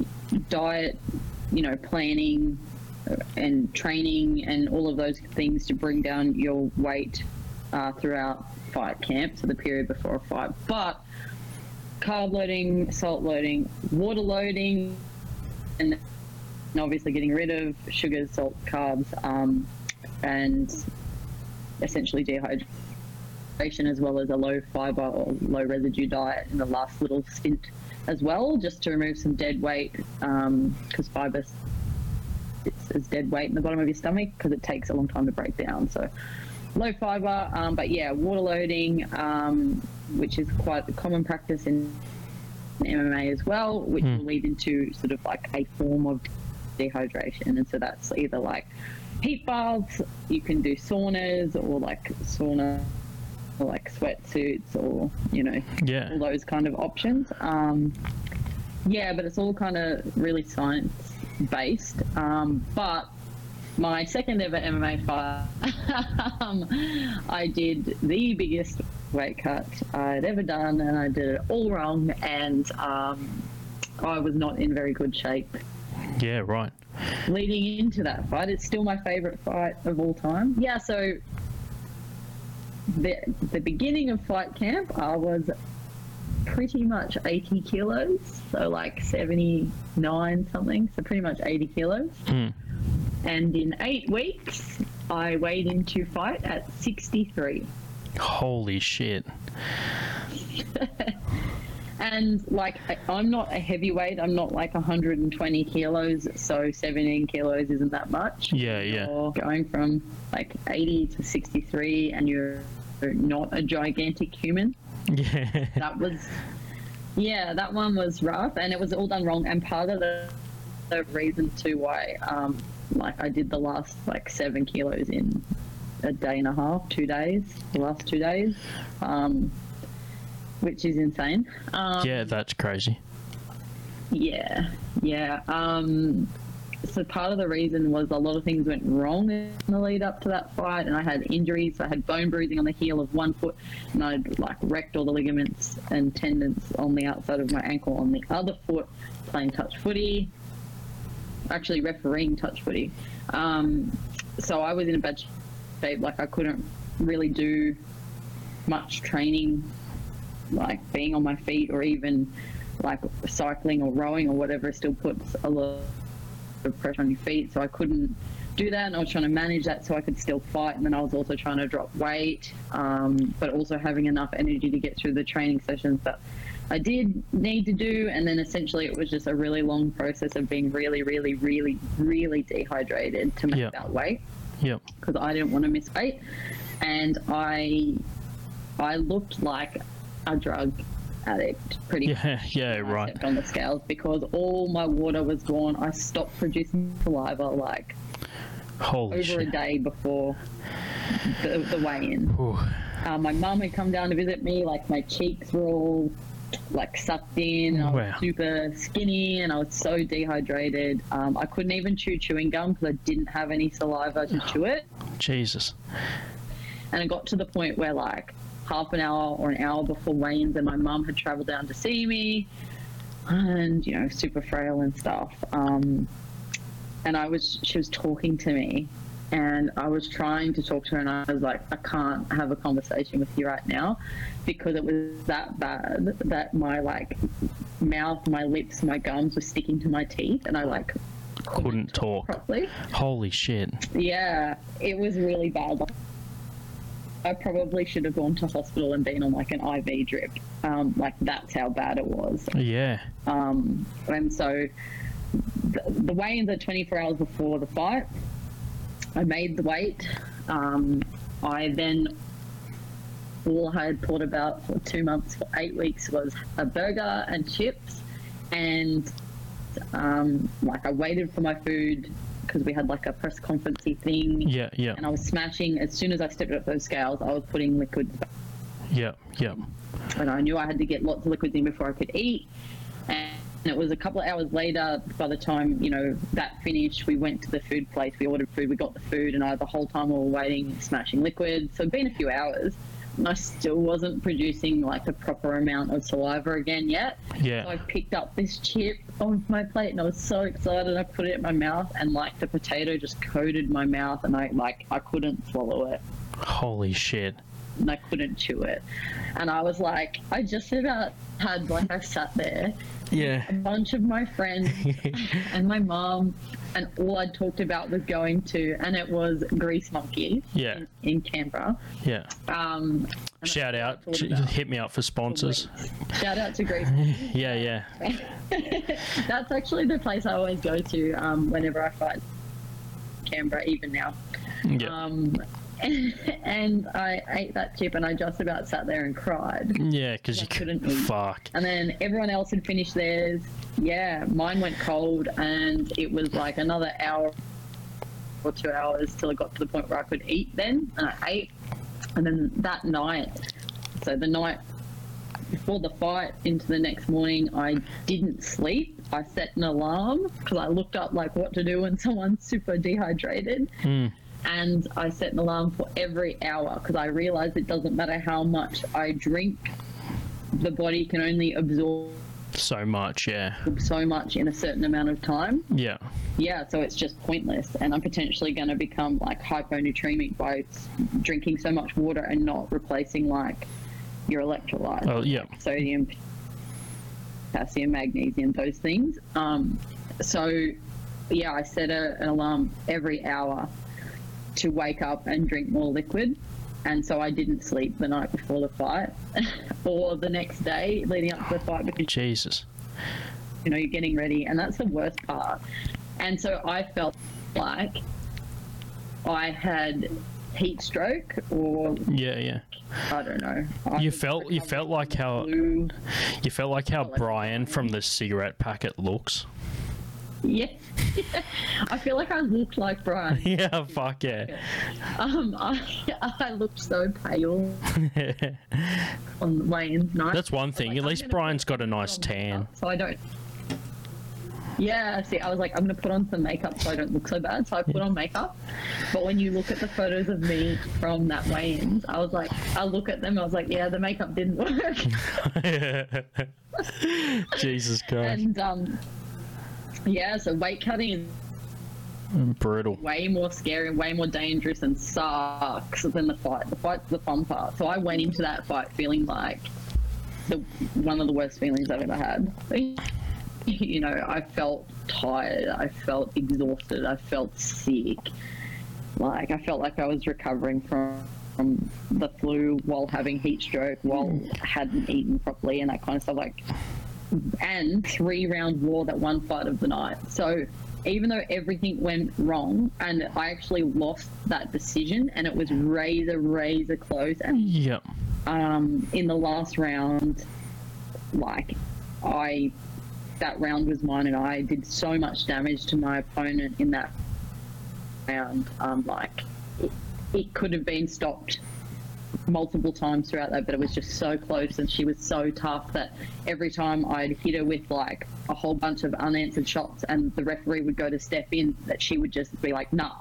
diet, you know, planning and training and all of those things to bring down your weight uh, throughout fight camp, so the period before a fight. But carb loading, salt loading, water loading, and and obviously getting rid of sugars, salt, carbs, um, and essentially dehydration, as well as a low fiber or low residue diet in the last little stint as well, just to remove some dead weight because fiber sits as dead weight in the bottom of your stomach because it takes a long time to break down. So low fiber, um, but yeah, water loading, um, which is quite a common practice in MMA as well, which will lead into sort of like a form of dehydration. And so that's either like heat baths, you can do saunas or like sauna or like sweatsuits or, you know, Yeah, all those kind of options. Um, yeah, but it's all kind of really science based. Um, but my second ever MMA fight, um, I did the biggest weight cut I'd ever done, and I did it all wrong, and um, I was not in very good shape yeah, right. leading into that fight. It's still my favorite fight of all time. Yeah, so the the beginning of fight camp, I was pretty much 80 kilos, so like 79 something, so pretty much 80 kilos. Mm. And in eight weeks, I weighed into fight at 63. Holy shit. And like, I- I'm not a heavyweight. I'm not like 120 kilos, so 17 kilos isn't that much. Yeah, yeah. Going from like 80 to 63, and you're not a gigantic human. Yeah, That was, yeah, that one was rough, and it was all done wrong. And part of the, the reason too why, um, like, I did the last like seven kilos in a day and a half, two days, the last two days, um, which is insane. Um, yeah, that's crazy. yeah, yeah. Um, so part of the reason was a lot of things went wrong in the lead up to that fight, and I had injuries. I had bone bruising on the heel of one foot, and I'd like wrecked all the ligaments and tendons on the outside of my ankle on the other foot, playing touch footy. Actually, refereeing touch footy. Um, so I was in a bad shape. Like I couldn't really do much training, like being on my feet or even like cycling or rowing or whatever. Still puts a lot of pressure on your feet. So I couldn't do that. And I was trying to manage that so I could still fight. And then I was also trying to drop weight, um, but also having enough energy to get through the training sessions that I did need to do. And then essentially it was just a really long process of being really, really, really, really dehydrated to make Yeah. that weight Yep. because I didn't want to miss weight. And I, I looked like a drug addict pretty much Yeah, yeah, right. on the scales because all my water was gone. I stopped producing saliva like Holy over a day before the, the weigh-in. Uh, my mum had come down to visit me. Like my cheeks were all like sucked in. I was Wow. super skinny and I was so dehydrated. Um, I couldn't even chew chewing gum because I didn't have any saliva to chew it. Jesus. And it got to the point where like half an hour or an hour before weigh-ins and my mum had traveled down to see me and you know super frail and stuff um, and i was she was talking to me and i was trying to talk to her and i was like i can't have a conversation with you right now because it was that bad that my like mouth my lips my gums were sticking to my teeth and i like Couldn't talk. properly Holy shit. yeah, it was really bad. I probably should have gone to hospital and been on like an IV drip. Um, like that's how bad it was. Yeah. Um, and so the, the weigh-ins are 24 hours before the fight. I made the weight. Um, I then all I had thought about for two months, for eight weeks, was a burger and chips, and um, like I waited for my food because we had like a press conferencey thing. Yeah, yeah, And I was smashing as soon as I stepped up those scales. I was putting liquids yeah, yeah. and I knew I had to get lots of liquids in before I could eat. And it was a couple of hours later, by the time you know that finished, we went to the food place. We ordered food. We got the food, and I the whole time we were waiting, smashing liquids. So it'd been a few hours, I still wasn't producing like the proper amount of saliva again yet. Yeah. So I picked up this chip off my plate, and I was so excited. I put it in my mouth, and like the potato just coated my mouth, and I like I couldn't swallow it Holy shit. and I couldn't chew it. And I was like, I just about had like I sat there, Yeah. a bunch of my friends and my mom, and all I'd talked about was going to, and it was Grease Monkey Yeah. in, in Canberra. Yeah. Um, Shout out. Thought Ch- about Hit me up for sponsors. Shout out to Grease. Yeah, yeah. That's actually the place I always go to um, whenever I fight Canberra, even now. Yeah. Um, and I ate that chip, and I just about sat there and cried. Yeah, because you couldn't. eat. Fuck. And then everyone else had finished theirs. Yeah, mine went cold, and it was like another hour or two hours till it got to the point where I could eat. Then and I ate, and then that night, so the night before the fight into the next morning, I didn't sleep. I set an alarm because I looked up like what to do when someone's super dehydrated. Hmm. And I set an alarm for every hour because I realized it doesn't matter how much I drink, the body can only absorb So much, yeah. so much in a certain amount of time. Yeah. Yeah, so it's just pointless. And I'm potentially going to become like hyponatremic by drinking so much water and not replacing like your electrolytes, Oh, yeah. sodium, potassium, magnesium, those things. Um, so, yeah, I set a, an alarm every hour to wake up and drink more liquid. And so I didn't sleep the night before the fight or the next day leading up to the fight because Jesus. you know, you're getting ready, and that's the worst part. And so I felt like I had heat stroke, or Yeah, yeah. I don't know. I You felt you felt like how flu. you felt like how Brian from the cigarette packet looks. Yeah. I feel like I looked like Brian. Yeah, fuck yeah. Um, I, I looked so pale on Wayne's night. That's one thing. Like, At least Brian's got a nice tan. So I don't. Yeah, see, I was like, I'm going to put on some makeup so I don't look so bad. So I put on makeup. But when you look at the photos of me from that weigh-ins, I was like, I look at them, I was like, yeah, the makeup didn't work. Jesus Christ. and um, yeah, so weight cutting is Brutal. way more scary, way more dangerous, and sucks than the fight. The fight's the fun part. So I went into that fight feeling like the one of the worst feelings I've ever had. You know, I felt tired. I felt exhausted. I felt sick. Like I felt like I was recovering from from the flu while having heat stroke, while I hadn't eaten properly, and that kind of stuff. Like and three round war that one fight of the night. So even though everything went wrong and I actually lost that decision and it was razor razor close and Yep. um, in the last round like I that round was mine and I did so much damage to my opponent in that round um, like it, it could have been stopped multiple times throughout that, but it was just so close, and she was so tough that every time I'd hit her with like a whole bunch of unanswered shots, and the referee would go to step in, that she would just be like, "Nah,"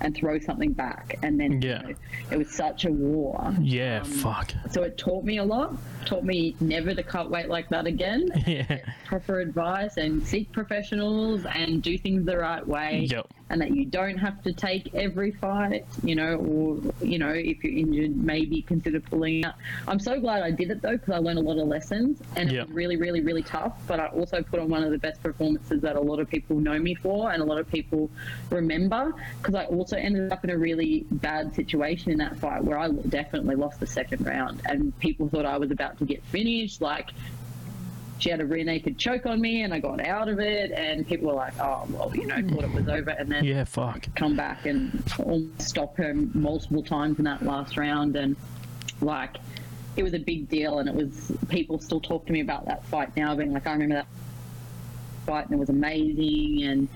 and throw something back, and then you Yeah. know, it was such a war. Yeah, Um, fuck. So it taught me a lot. Taught me never to cut weight like that again. Yeah. Proper advice and seek professionals and do things the right way Yep. and that you don't have to take every fight, you know, or, you know, if you're injured, maybe consider pulling out. I'm so glad I did it though, because I learned a lot of lessons and Yeah. it was really, really, really tough. But I also put on one of the best performances that a lot of people know me for and a lot of people remember because I also ended up in a really bad situation in that fight where I definitely lost the second round and people thought I was about to get finished. Like, she had a rear naked choke on me, and I got out of it, and people were like, "Oh, well, you know, thought it was over," and then Yeah, fuck. come back and stop her multiple times in that last round and like it was a big deal and it was people still talk to me about that fight now being like i remember that fight and it was amazing and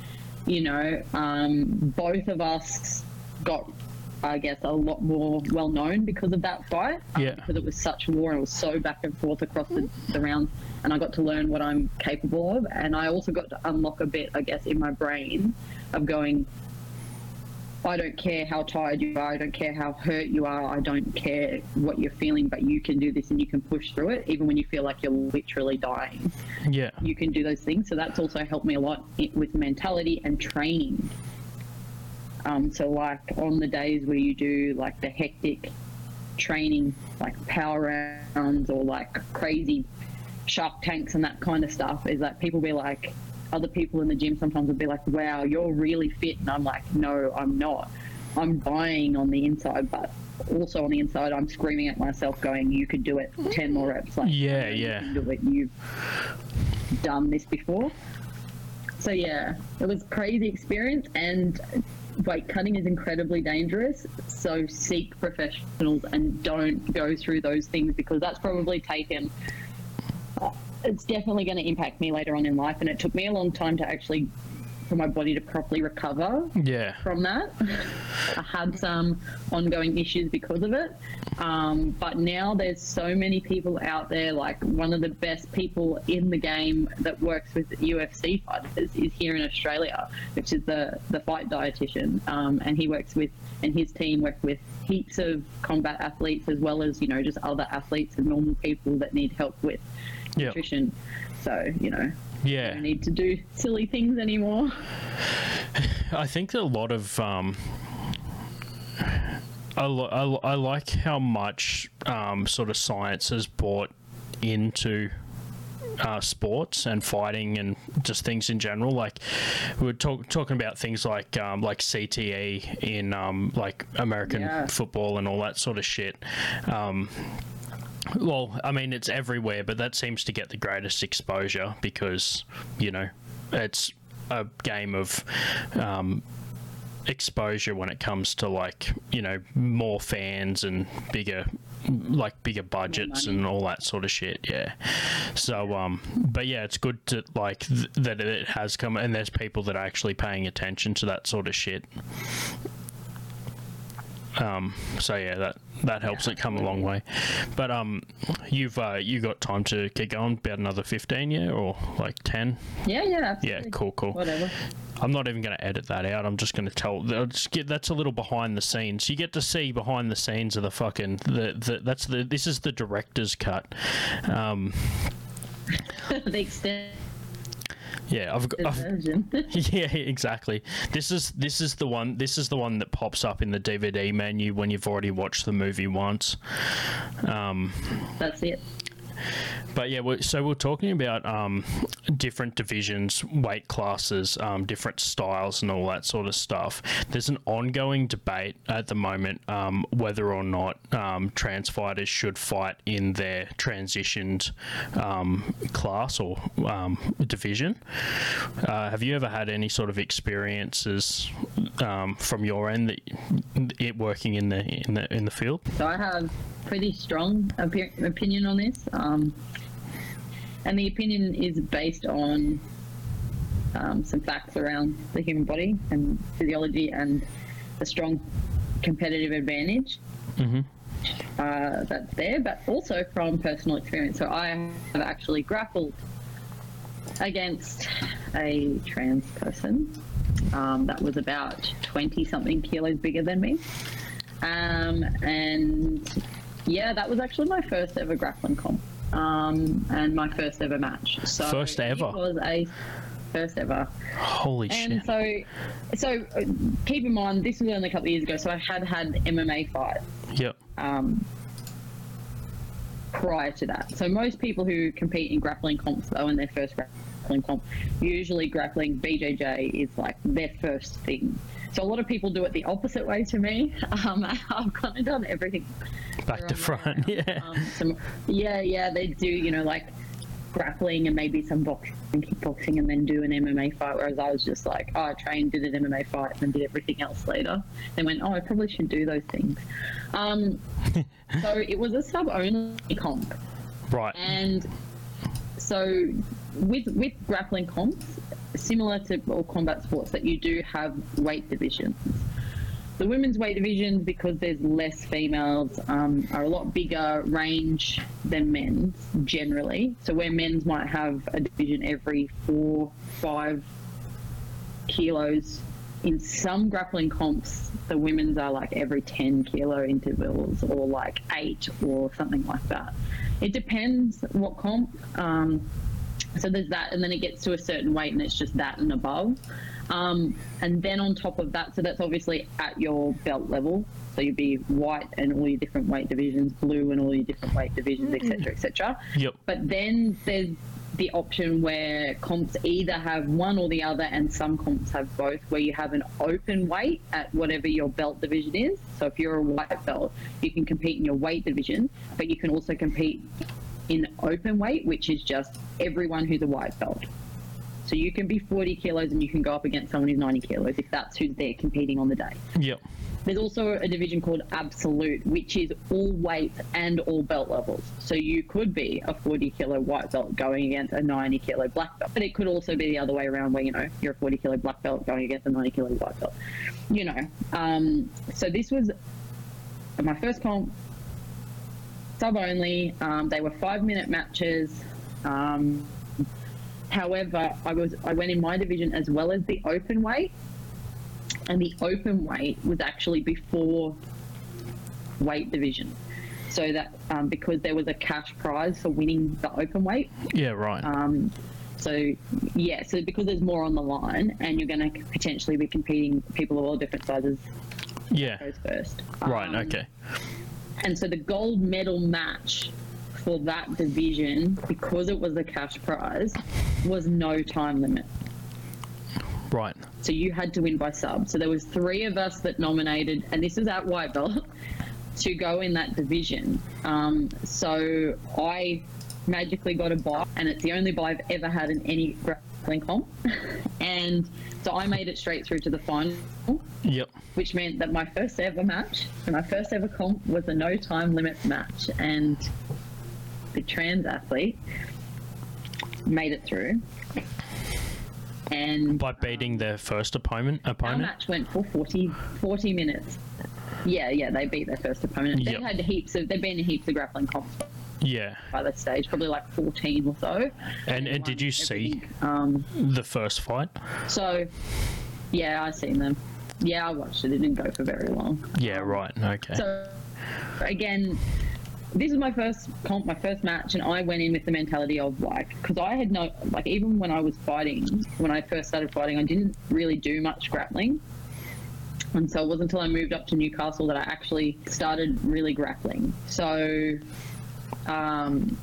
you know um, both of us got i guess a lot more well known because of that fight um, Yeah. because it was such war and it was so back and forth across the, the rounds and i got to learn what i'm capable of and i also got to unlock a bit i guess in my brain of going I don't care how tired you are. I don't care how hurt you are. I don't care what you're feeling, but you can do this and you can push through it, even when you feel like you're literally dying. Yeah. You can do those things. So that's also helped me a lot with mentality and training. Um, so, like on the days where you do like the hectic training, like power rounds or like crazy shark tanks and that kind of stuff, is that people be like, other people in the gym sometimes would be like, wow, you're really fit. And I'm like, no, I'm not. I'm dying on the inside, but also on the inside, I'm screaming at myself, going, you could do it 10 more reps. Like, Yeah, yeah. do it. You've done this before. So, yeah, it was crazy experience. And weight cutting is incredibly dangerous. So, seek professionals and don't go through those things because that's probably taken it's definitely going to impact me later on in life and it took me a long time to actually for my body to properly recover Yeah. from that. I had some ongoing issues because of it. Um, but now there's so many people out there like one of the best people in the game that works with ufc fighters is here in australia which is the the fight dietitian. Um, and he works with and his team work with heaps of combat athletes as well as you know just other athletes and normal people that need help with Yeah. nutrition so you know Yeah. don't need to do silly things anymore. I think a lot of um, I, I, I like how much um, sort of science has brought into uh, sports and fighting and just things in general. Like we were talk- talking about things like um, like CTE in um, like American Yeah. football and all that sort of shit. Um, well, I mean, it's everywhere, but that seems to get the greatest exposure because, you know, it's a game of um, exposure when it comes to, like, you know, more fans and bigger, like, bigger budgets and all that sort of shit. Yeah. So, um, but yeah, it's good to, like, th- that it has come and there's people that are actually paying attention to that sort of shit. Um, so yeah, that that helps it come a long way. But um, you've uh, you got time to get going about another fifteen, yeah, or like ten? Yeah, yeah, Yeah, absolutely. cool, cool. Whatever. I'm not even going to edit that out. I'm just going to tell. Just get, that's a little behind the scenes. You get to see behind the scenes of the fucking. The, the that's the. This is the director's cut. Um, the extended yeah, I've got. I've, yeah, exactly. This is this is the one. This is the one that pops up in the DVD menu when you've already watched the movie once. Um, That's it. But yeah, we're, so we're talking about um, different divisions, weight classes, um, different styles, and all that sort of stuff. There's an ongoing debate at the moment um, whether or not um, trans fighters should fight in their transitioned um, class or um, division. Uh, have you ever had any sort of experiences from your end that it working in the in the in the field? I have pretty strong opi- opinion on this, um, and the opinion is based on um, some facts around the human body and physiology and a strong competitive advantage uh, that's there, but also from personal experience. So I have actually grappled against a trans person um, that was about 20 something kilos bigger than me. Um, and yeah, that was actually my first ever grappling comp um, and my first ever match. So First ever? It was a first ever. Holy And shit! so, so uh, keep in mind, this was only a couple of years ago. So I had had MMA fights Yep. um, prior to that. So most people who compete in grappling comps, though, in their first grappling comp, usually grappling BJJ is like their first thing. So a lot of people do it the opposite way to me. Um, I've kind of done everything Back to front. there. Yeah. Um, some, yeah, yeah, they do. You know, like grappling and maybe some boxing and kickboxing and then do an MMA fight. Whereas I was just like, oh, I trained, did an MMA fight, and then did everything else later. Then went, oh, I probably should do those things. Um, so it was a sub only comp. Right. And so with with grappling comps, similar to all combat sports, that you do have weight divisions. The women's weight divisions, because there's less females, um, are a lot bigger range than men's generally. So where men's might have a division every four, five kilos. In some grappling comps, the women's are like every 10 kilo intervals or like eight or something like that. It depends what comp. Um, so there's that, and then it gets to a certain weight, and it's just that and above. Um, and then on top of that, so that's obviously at your belt level. So you'd be white and all your different weight divisions, blue and all your different weight divisions, etc., etc. Yep. But then there's the option where comps either have one or the other, and some comps have both, where you have an open weight at whatever your belt division is. So if you're a white belt, you can compete in your weight division, but you can also compete in open weight, which is just everyone who's a white belt. So you can be 40 kilos and you can go up against someone who's 90 kilos if that's who they're competing on the day. Yep. There's also a division called absolute, which is all weights and all belt levels. So you could be a 40 kilo white belt going against a 90 kilo black belt, but it could also be the other way around, where you know you're a 40 kilo black belt going against a 90 kilo white belt. You know, um, so this was my first comp, sub only. Um, they were five minute matches. Um, however, I was I went in my division as well as the open weight and the open weight was actually before weight division. So that um, because there was a cash prize for winning the open weight. Yeah. Right. Um, so yeah, so because there's more on the line, and you're going to potentially be competing people of all different sizes yeah. goes first. Right. Um, Okay. And so the gold medal match for that division, because it was a cash prize, was no time limit. Right. So you had to win by sub. So there was three of us that nominated, and this is at white belt, to go in that division. Um, so I magically got a bye, and it's the only bye I've ever had in any comp. and so I made it straight through to the final, Yep. which meant that my first ever match, my first ever comp was a no time limit match, and the trans athlete made it through. And By beating their first opponent. opponent. our match went for 40, 40 minutes. Yeah, yeah, they beat their first opponent. Yep. They had heaps of, they've been in heaps of grappling comps Yeah. by that stage, probably like 14 or so. And and did you see. Um, the first fight? so, yeah, I seen them. Yeah, I watched it. It didn't go for very long. Yeah. Right. Okay. So, again, this is my first comp, my first match, and I went in with the mentality of like, because I had no, like, even when I was fighting, when I first started fighting, I didn't really do much grappling. And so it wasn't until I moved up to Newcastle that I actually started really grappling. So, um,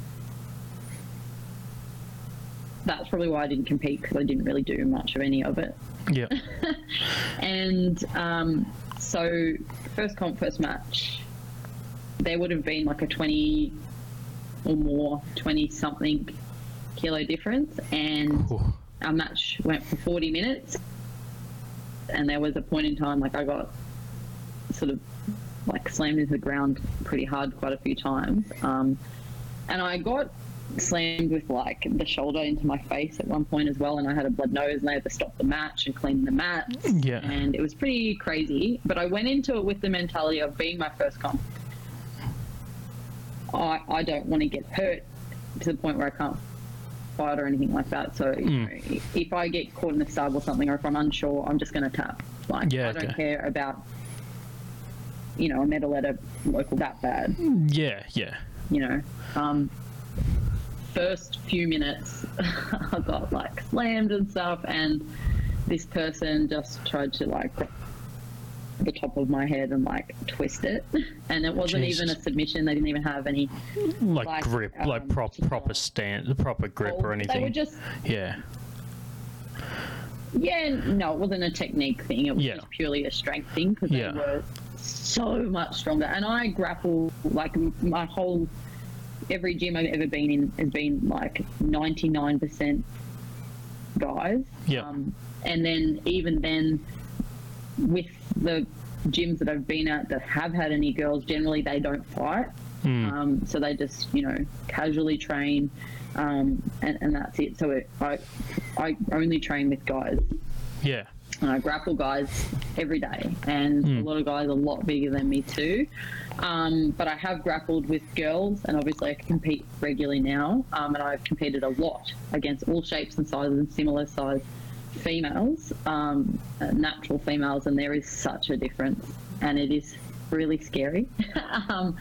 that's probably why I didn't compete because I didn't really do much of any of it. Yep. And um, so, first comp, first match, there would have been like a 20 or more, 20 something kilo difference. And Ooh. our match went for 40 minutes. And there was a point in time, like, I got sort of like slammed into the ground pretty hard quite a few times. Um, and I got slammed with like the shoulder into my face at one point as well, and I had a blood nose, and they had to stop the match and clean the mat. Yeah. and it was pretty crazy. But I went into it with the mentality of being my first comp. I I don't want to get hurt to the point where I can't fight or anything like that. So you know, if I get caught in a sub or something, or if I'm unsure, I'm just going to tap. Like Yeah, I don't okay. care about you know a medal at a local that bad Yeah. Yeah. you know. Um, first few minutes, I got like slammed and stuff, and this person just tried to like the top of my head and like twist it, and it wasn't even a submission. They didn't even have any Like, Like, grip, like um, prop, proper stand, proper grip or They anything. They were just yeah. yeah, no, it wasn't a technique thing. It was Yeah. just purely a strength thing because Yeah. they were so much stronger. And I grapple like my whole every gym I've ever been in has been like 99% guys. Yeah. Um, and then even then, with the gyms that I've been at that have had any girls, generally they don't fight. Um, so they just, you know, casually train, um, and, and that's it. So it, I, I only train with guys. Yeah. I grapple guys every day, and a lot of guys are a lot bigger than me too. Um, but I have grappled with girls, and obviously I compete regularly now, um, and I've competed a lot against all shapes and sizes and similar size females, um, uh, natural females, and there is such a difference, and it is really scary. um,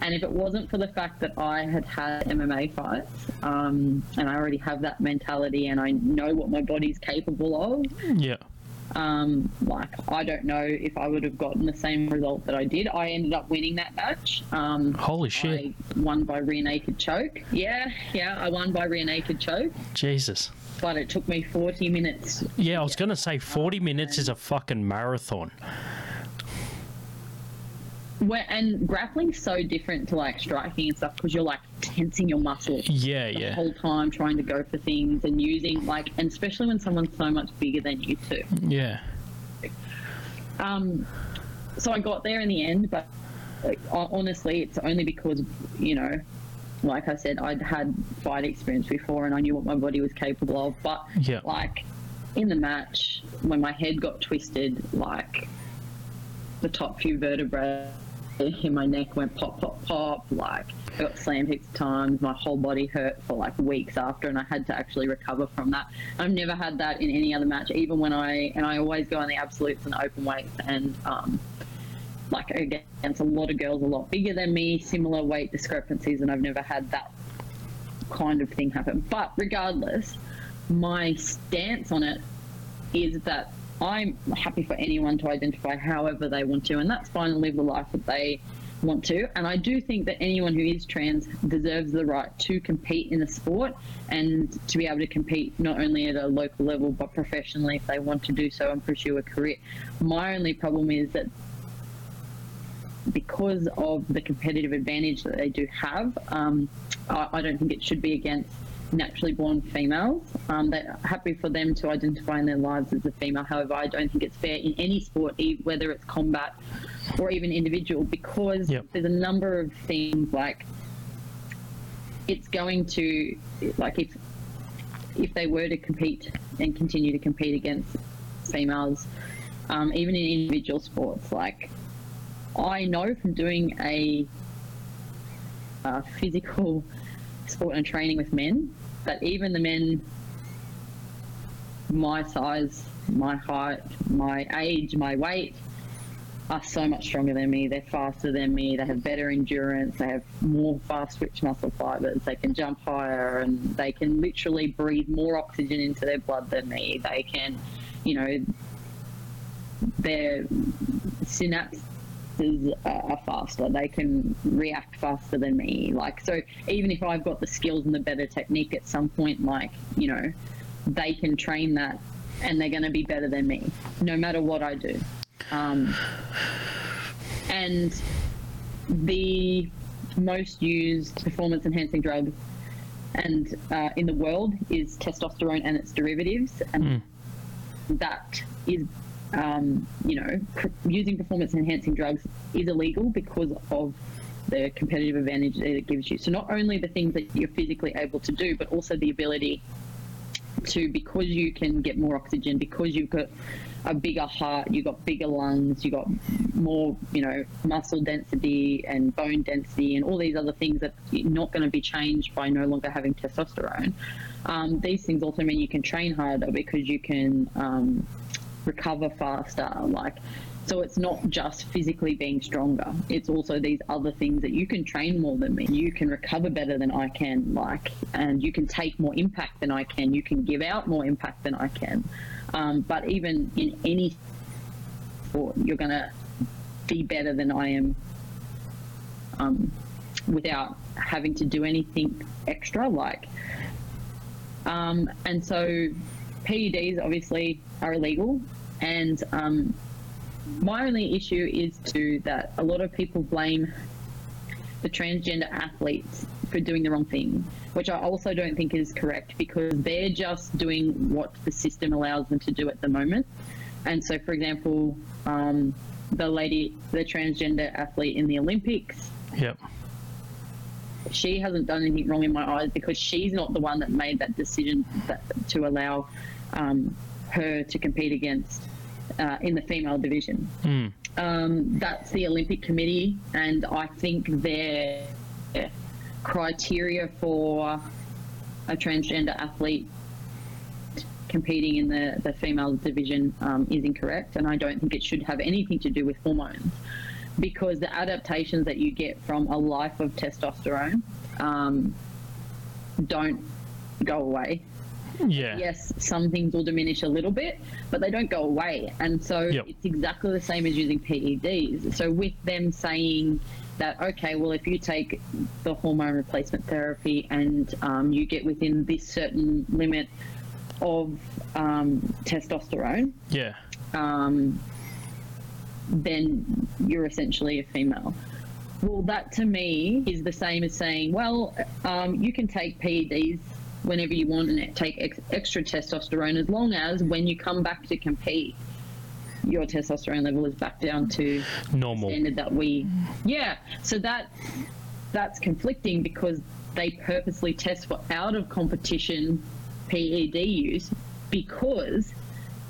and if it wasn't for the fact that I had had MMA fights, um, and I already have that mentality, and I know what my body's capable of, Yeah. Um, like I don't know if I would have gotten the same result that I did. I ended up winning that match. Um, Holy shit. I won by rear naked choke. Yeah, yeah, I won by rear naked choke, Jesus. but it took me 40 minutes. Yeah, I was going to say 40 minutes is a fucking marathon. Where, and grappling's so different to like striking and stuff because you're like tensing your muscles Yeah, the yeah. whole time trying to go for things and using like, and especially when someone's so much bigger than you too. Yeah. Um, so I got there in the end, but like, honestly, it's only because you know, like I said, I'd had fight experience before and I knew what my body was capable of. But Yeah. like in the match, when my head got twisted, like the top few vertebrae my neck went pop, pop, pop. Like I got slammed heaps of times. My whole body hurt for like weeks after, and I had to actually recover from that. I've never had that in any other match, even when I and I always go on the absolutes and open weights, and um, like against a lot of girls a lot bigger than me, similar weight discrepancies, and I've never had that kind of thing happen. But regardless, my stance on it is that I'm happy for anyone to identify however they want to, and that's fine and live the life that they want to. And I do think that anyone who is trans deserves the right to compete in the sport and to be able to compete not only at a local level but professionally if they want to do so and pursue a career. My only problem is that because of the competitive advantage that they do have, um, I, I don't think it should be against naturally born females. Um, they're happy for them to identify in their lives as a female. However, I don't think it's fair in any sport, whether it's combat or even individual, because Yep. there's a number of things like it's going to like if if they were to compete and continue to compete against females, um, even in individual sports, like I know from doing a, uh physical sport and training with men but even the men my size, my height, my age, my weight are so much stronger than me. They're faster than me. They have better endurance. They have more fast twitch muscle fibers. They can jump higher and they can literally breathe more oxygen into their blood than me. They can, you know, their synapses are are faster. They can react faster than me. Like, so even if I've got the skills and the better technique at some point, like, you know, they can train that and they're going to be better than me no matter what I do. Um, and the most used performance enhancing drug and uh, in the world is testosterone and its derivatives and that is um, you know pr- using performance enhancing drugs is illegal because of the competitive advantage that it gives you. So not only the things that you're physically able to do but also the ability to because you can get more oxygen because you've got a bigger heart you've got bigger lungs you've got more you know muscle density and bone density and all these other things that are not going to be changed by no longer having testosterone um, these things also mean you can train harder because you can um, recover faster like so it's not just physically being stronger. It's also these other things that you can train more than me. You can recover better than i can like and you can take more impact than i can. You can give out more impact than i can. Um, but even in any sport you're going to be better than i am um, without having to do anything extra like um, and so PEDs obviously are illegal, and um, my only issue is to that a lot of people blame the transgender athletes for doing the wrong thing, which I also don't think is correct because they're just doing what the system allows them to do at the moment. And so, for example, um, the lady, the transgender athlete in the Olympics, Yep. she hasn't done anything wrong in my eyes because she's not the one that made that decision that, to allow um, her to compete against uh, in the female division. Um, that's the Olympic Committee, and I think their criteria for a transgender athlete competing in the, the female division um, is incorrect, and I don't think it should have anything to do with hormones because the adaptations that you get from a life of testosterone um, don't go away. Yeah. Yes, some things will diminish a little bit, but they don't go away. And so Yep. it's exactly the same as using PEDs. So with them saying that, okay, well, if you take the hormone replacement therapy and um, you get within this certain limit of um, testosterone, Yeah. um, then you're essentially a female. Well, that to me is the same as saying, well, um, you can take PEDs whenever you want and take ex- extra testosterone as long as when you come back to compete, your testosterone level is back down to Normal. standard that we yeah so that that's conflicting because they purposely test for out of competition ped use because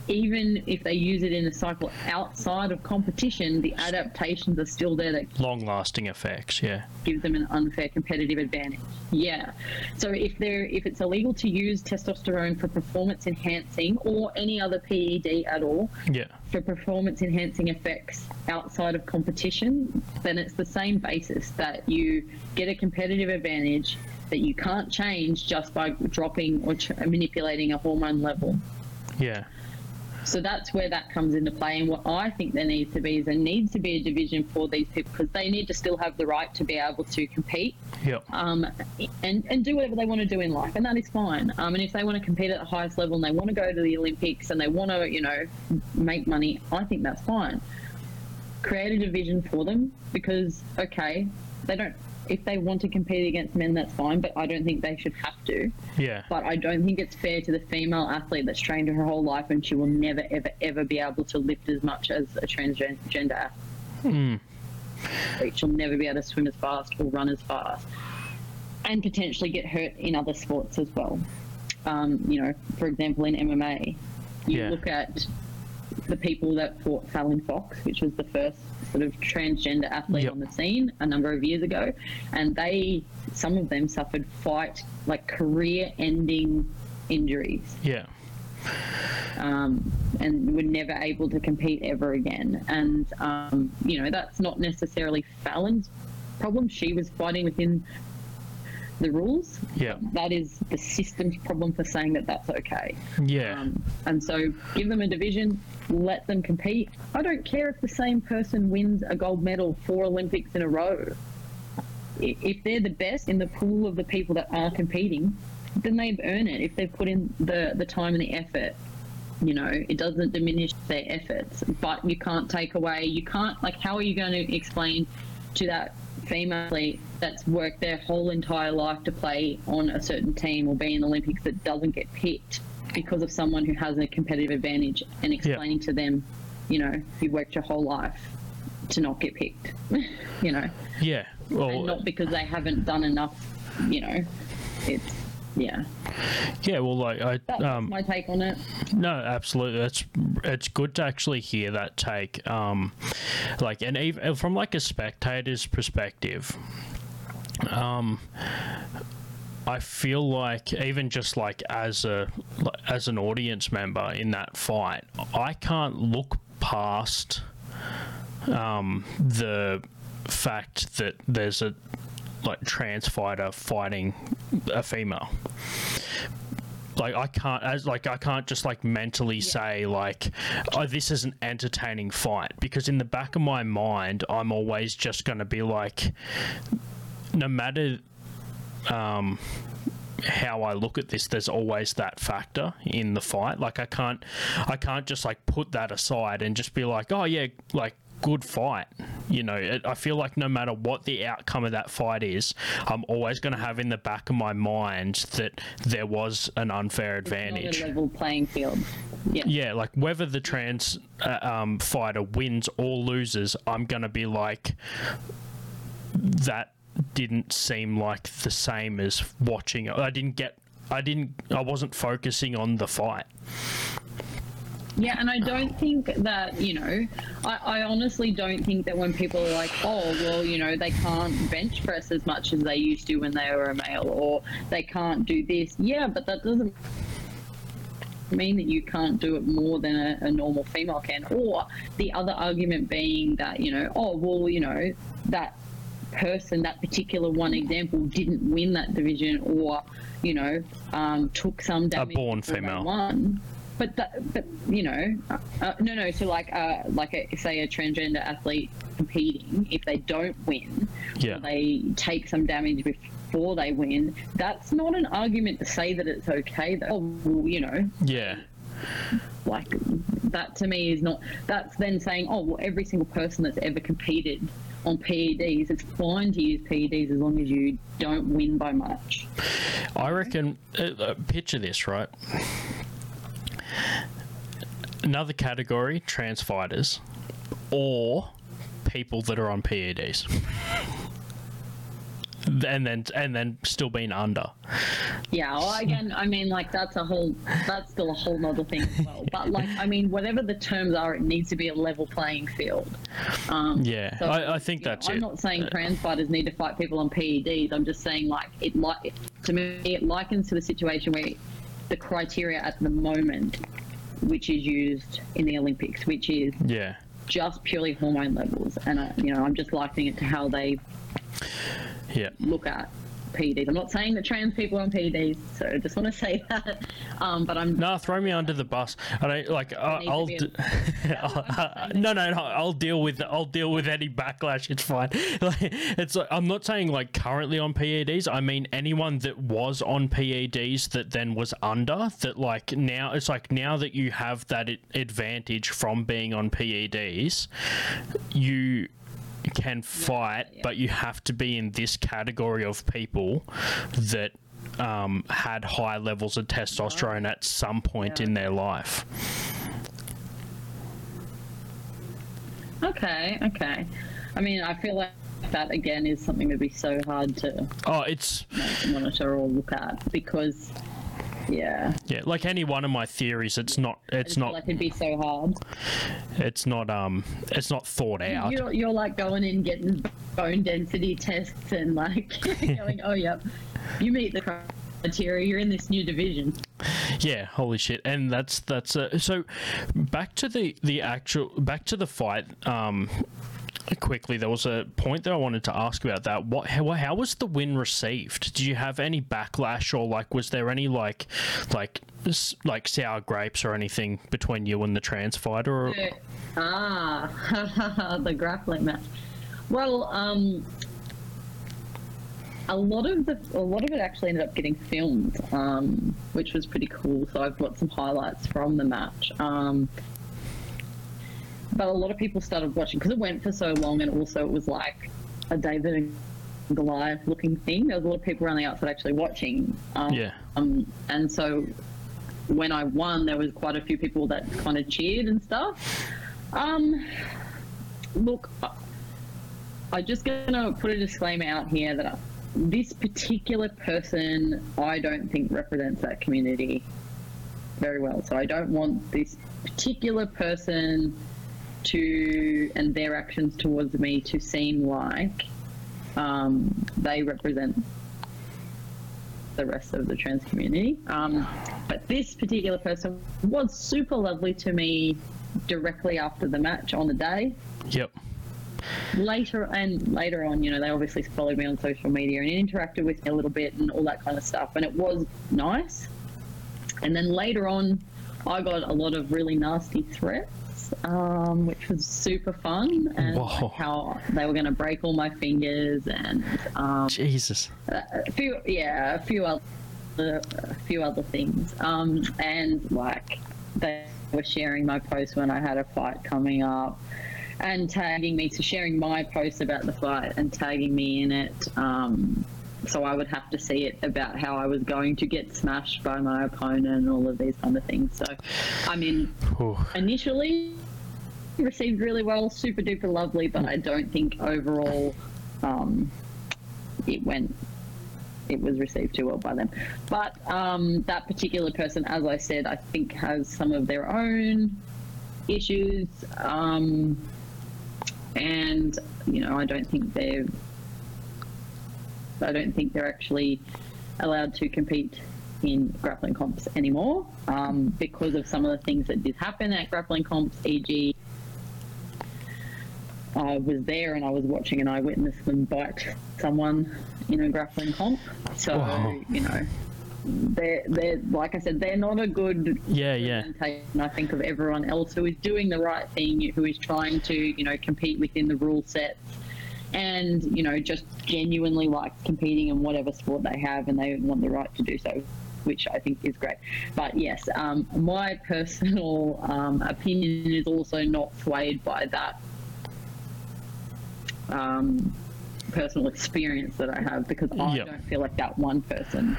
even if they use it in a cycle outside of competition the adaptations are still there that Long lasting effects. Yeah. give them an unfair competitive advantage. Yeah. So if they're if it's illegal to use testosterone for performance enhancing or any other PED at all Yeah. for performance enhancing effects outside of competition, then it's the same basis that you get a competitive advantage that you can't change just by dropping or tr- manipulating a hormone level. Yeah. So that's where that comes into play. And what I think there needs to be is there needs to be a division for these people because they need to still have the right to be able to compete Yep. um, and, and do whatever they want to do in life. And that is fine. Um, and if they want to compete at the highest level and they want to go to the Olympics and they want to, you know, make money, I think that's fine. Create a division for them because, okay, they don't. If they want to compete against men, that's fine, but I don't think they should have to. Yeah. But I don't think it's fair to the female athlete that's trained her whole life and she will never, ever, ever be able to lift as much as a transgender athlete. She'll never be able to swim as fast or run as fast and potentially get hurt in other sports as well. Um, you know, for example, in MMA, you Yeah. look at the people that fought Fallon Fox, which was the first sort of transgender athlete Yep. on the scene a number of years ago, and they, some of them suffered fight, like career-ending injuries Yeah. um, and were never able to compete ever again. And um, you know that's not necessarily Fallon's problem. She was fighting within the rules. Yeah. That is the system's problem for saying that that's okay. Yeah. Um, and so give them a division, let them compete. I don't care if the same person wins a gold medal four Olympics in a row. If they're the best in the pool of the people that are competing, then they've earned it. If they've put in the, the time and the effort, you know, it doesn't diminish their efforts. But you can't take away, you can't, like, how are you going to explain to that female athlete that's worked their whole entire life to play on a certain team or be in the Olympics that doesn't get picked because of someone who has a competitive advantage and explaining to them, you know, you worked your whole life to not get picked, you know, Yeah. and Well, not because they haven't done enough, you know, it's, yeah, yeah. Well, like I that's um my take on it. no, absolutely. That's it's good to actually hear that take. Um, like and even from like a spectator's perspective, um. I feel like even just like as a as an audience member in that fight, I can't look past um, the fact that there's a like trans fighter fighting a female like I can't as like I can't just like mentally say like oh this is an entertaining fight because in the back of my mind I'm always just going to be like no matter um how I look at this there's always that factor in the fight like I can't I can't just like put that aside and just be like oh yeah like good fight. You know, it, I feel like no matter what the outcome of that fight is, I'm always going to have in the back of my mind that there was an unfair advantage. Level playing field. Yeah. Yeah, like whether the trans uh, um, fighter wins or loses, I'm going to be like, that didn't seem like the same as watching. I didn't get. I didn't. I wasn't focusing on the fight. Yeah, and I don't think that, you know, I, I honestly don't think that when people are like, oh, well, you know, they can't bench press as much as they used to when they were a male, or they can't do this. Yeah, but that doesn't mean that you can't do it more than a, a normal female can. Or the other argument being that, you know, oh, well, you know, that person, that particular one example, didn't win that division or, you know, um, took some damage. A born female. Won. But that, but you know, uh, uh, no, no. So like, uh, like a, say a transgender athlete competing, if they don't win, Yeah. or they take some damage before they win. That's not an argument to say that it's okay. Though, oh, you know, Yeah. Like that to me is not that's then saying oh well every single person that's ever competed on PEDs it's fine to use PEDs as long as you don't win by much I reckon. Uh, uh, picture this, right? Another category: trans fighters, or people that are on PEDs, and then and then still being under. yeah well again I mean like that's a whole that's still a whole other thing as well but like I mean whatever the terms are it needs to be a level playing field um, Yeah, I, I think you know, that's I'm not saying trans fighters need to fight people on PEDs. I'm just saying, like, it like to me, it likens to the situation where the criteria at the moment, which is used in the Olympics, which is yeah. just purely hormone levels, and uh, you know, I'm just likening it to how they Yeah. look at PEDs. I'm not saying that trans people are on PEDs, so I just want to say that. Um, but I'm No, throw me under the bus. I don't like. I, I'll. no, no, no. I'll deal with. I'll deal with any backlash. It's fine. Like, it's. Like, I'm not saying like currently on PEDs. I mean anyone that was on PEDs that then was under. That like now it's like now that you have that advantage from being on PEDs, you can fight, but you have to be in this category of people that um, had high levels of testosterone at some point in their life. okay. Okay. I mean, I feel like that again is something that'd be so hard to Oh, it's monitor or look at because yeah yeah, like any one of my theories. It's not. It's not. like it'd be so hard It's not. Um. It's not thought out. you're, you're like going in getting bone density tests and like going oh yep you meet the criteria you're in this new division Yeah, holy shit! And that's that's uh, so. Back to the the actual back to the fight. Um, quickly, there was a point that I wanted to ask about that. What how, how was the win received? Did you have any backlash or like was there any like like s- like sour grapes or anything between you and the trans fighter? Or, ah the grappling match well um a lot of the a lot of it actually ended up getting filmed um which was pretty cool so i've got some highlights from the match um but a lot of people started watching because it went for so long and also it was like a david and goliath looking thing there was a lot of people around the outside actually watching um, Yeah. um and so when I won, there was quite a few people that kind of cheered and stuff. Um, look, I'm just gonna put a disclaimer out here that this particular person, I don't think represents that community very well. So I don't want this particular person to and their actions towards me to seem like um, they represent the rest of the trans community. Um, but this particular person was super lovely to me directly after the match on the day. yep. Later and later on, you know, they obviously followed me on social media and interacted with me a little bit and all that kind of stuff, and it was nice. And then later on, I got a lot of really nasty threats, um, which was super fun, and Whoa. how they were going to break all my fingers and um, Jesus. a few yeah a few other a few other things um and like they were sharing my post when i had a fight coming up and tagging me to sharing my post about the fight and tagging me in it. Um, so I would have to see it about how I was going to get smashed by my opponent and all of these kind of things. So, I mean, Ooh. initially received really well, super duper lovely, but I don't think overall um, it went. It was received too well by them, but um, that particular person, as I said, I think has some of their own issues, um, and you know, I don't think they're. I don't think they're actually allowed to compete in grappling comps anymore um, because of some of the things that did happen at grappling comps, e.g., I was there and I was watching and I witnessed them bite someone in a grappling comp. So, Wow. you know, they're, they're, like I said, they're not a good Yeah, yeah. representation, I think, of everyone else who is doing the right thing, who is trying to, you know, compete within the rule sets and, you know, just genuinely like competing in whatever sport they have and they want the right to do so. Which I think is great, but yes, um, my personal um, opinion is also not swayed by that um, personal experience that I have because I Yep. don't feel like that one person,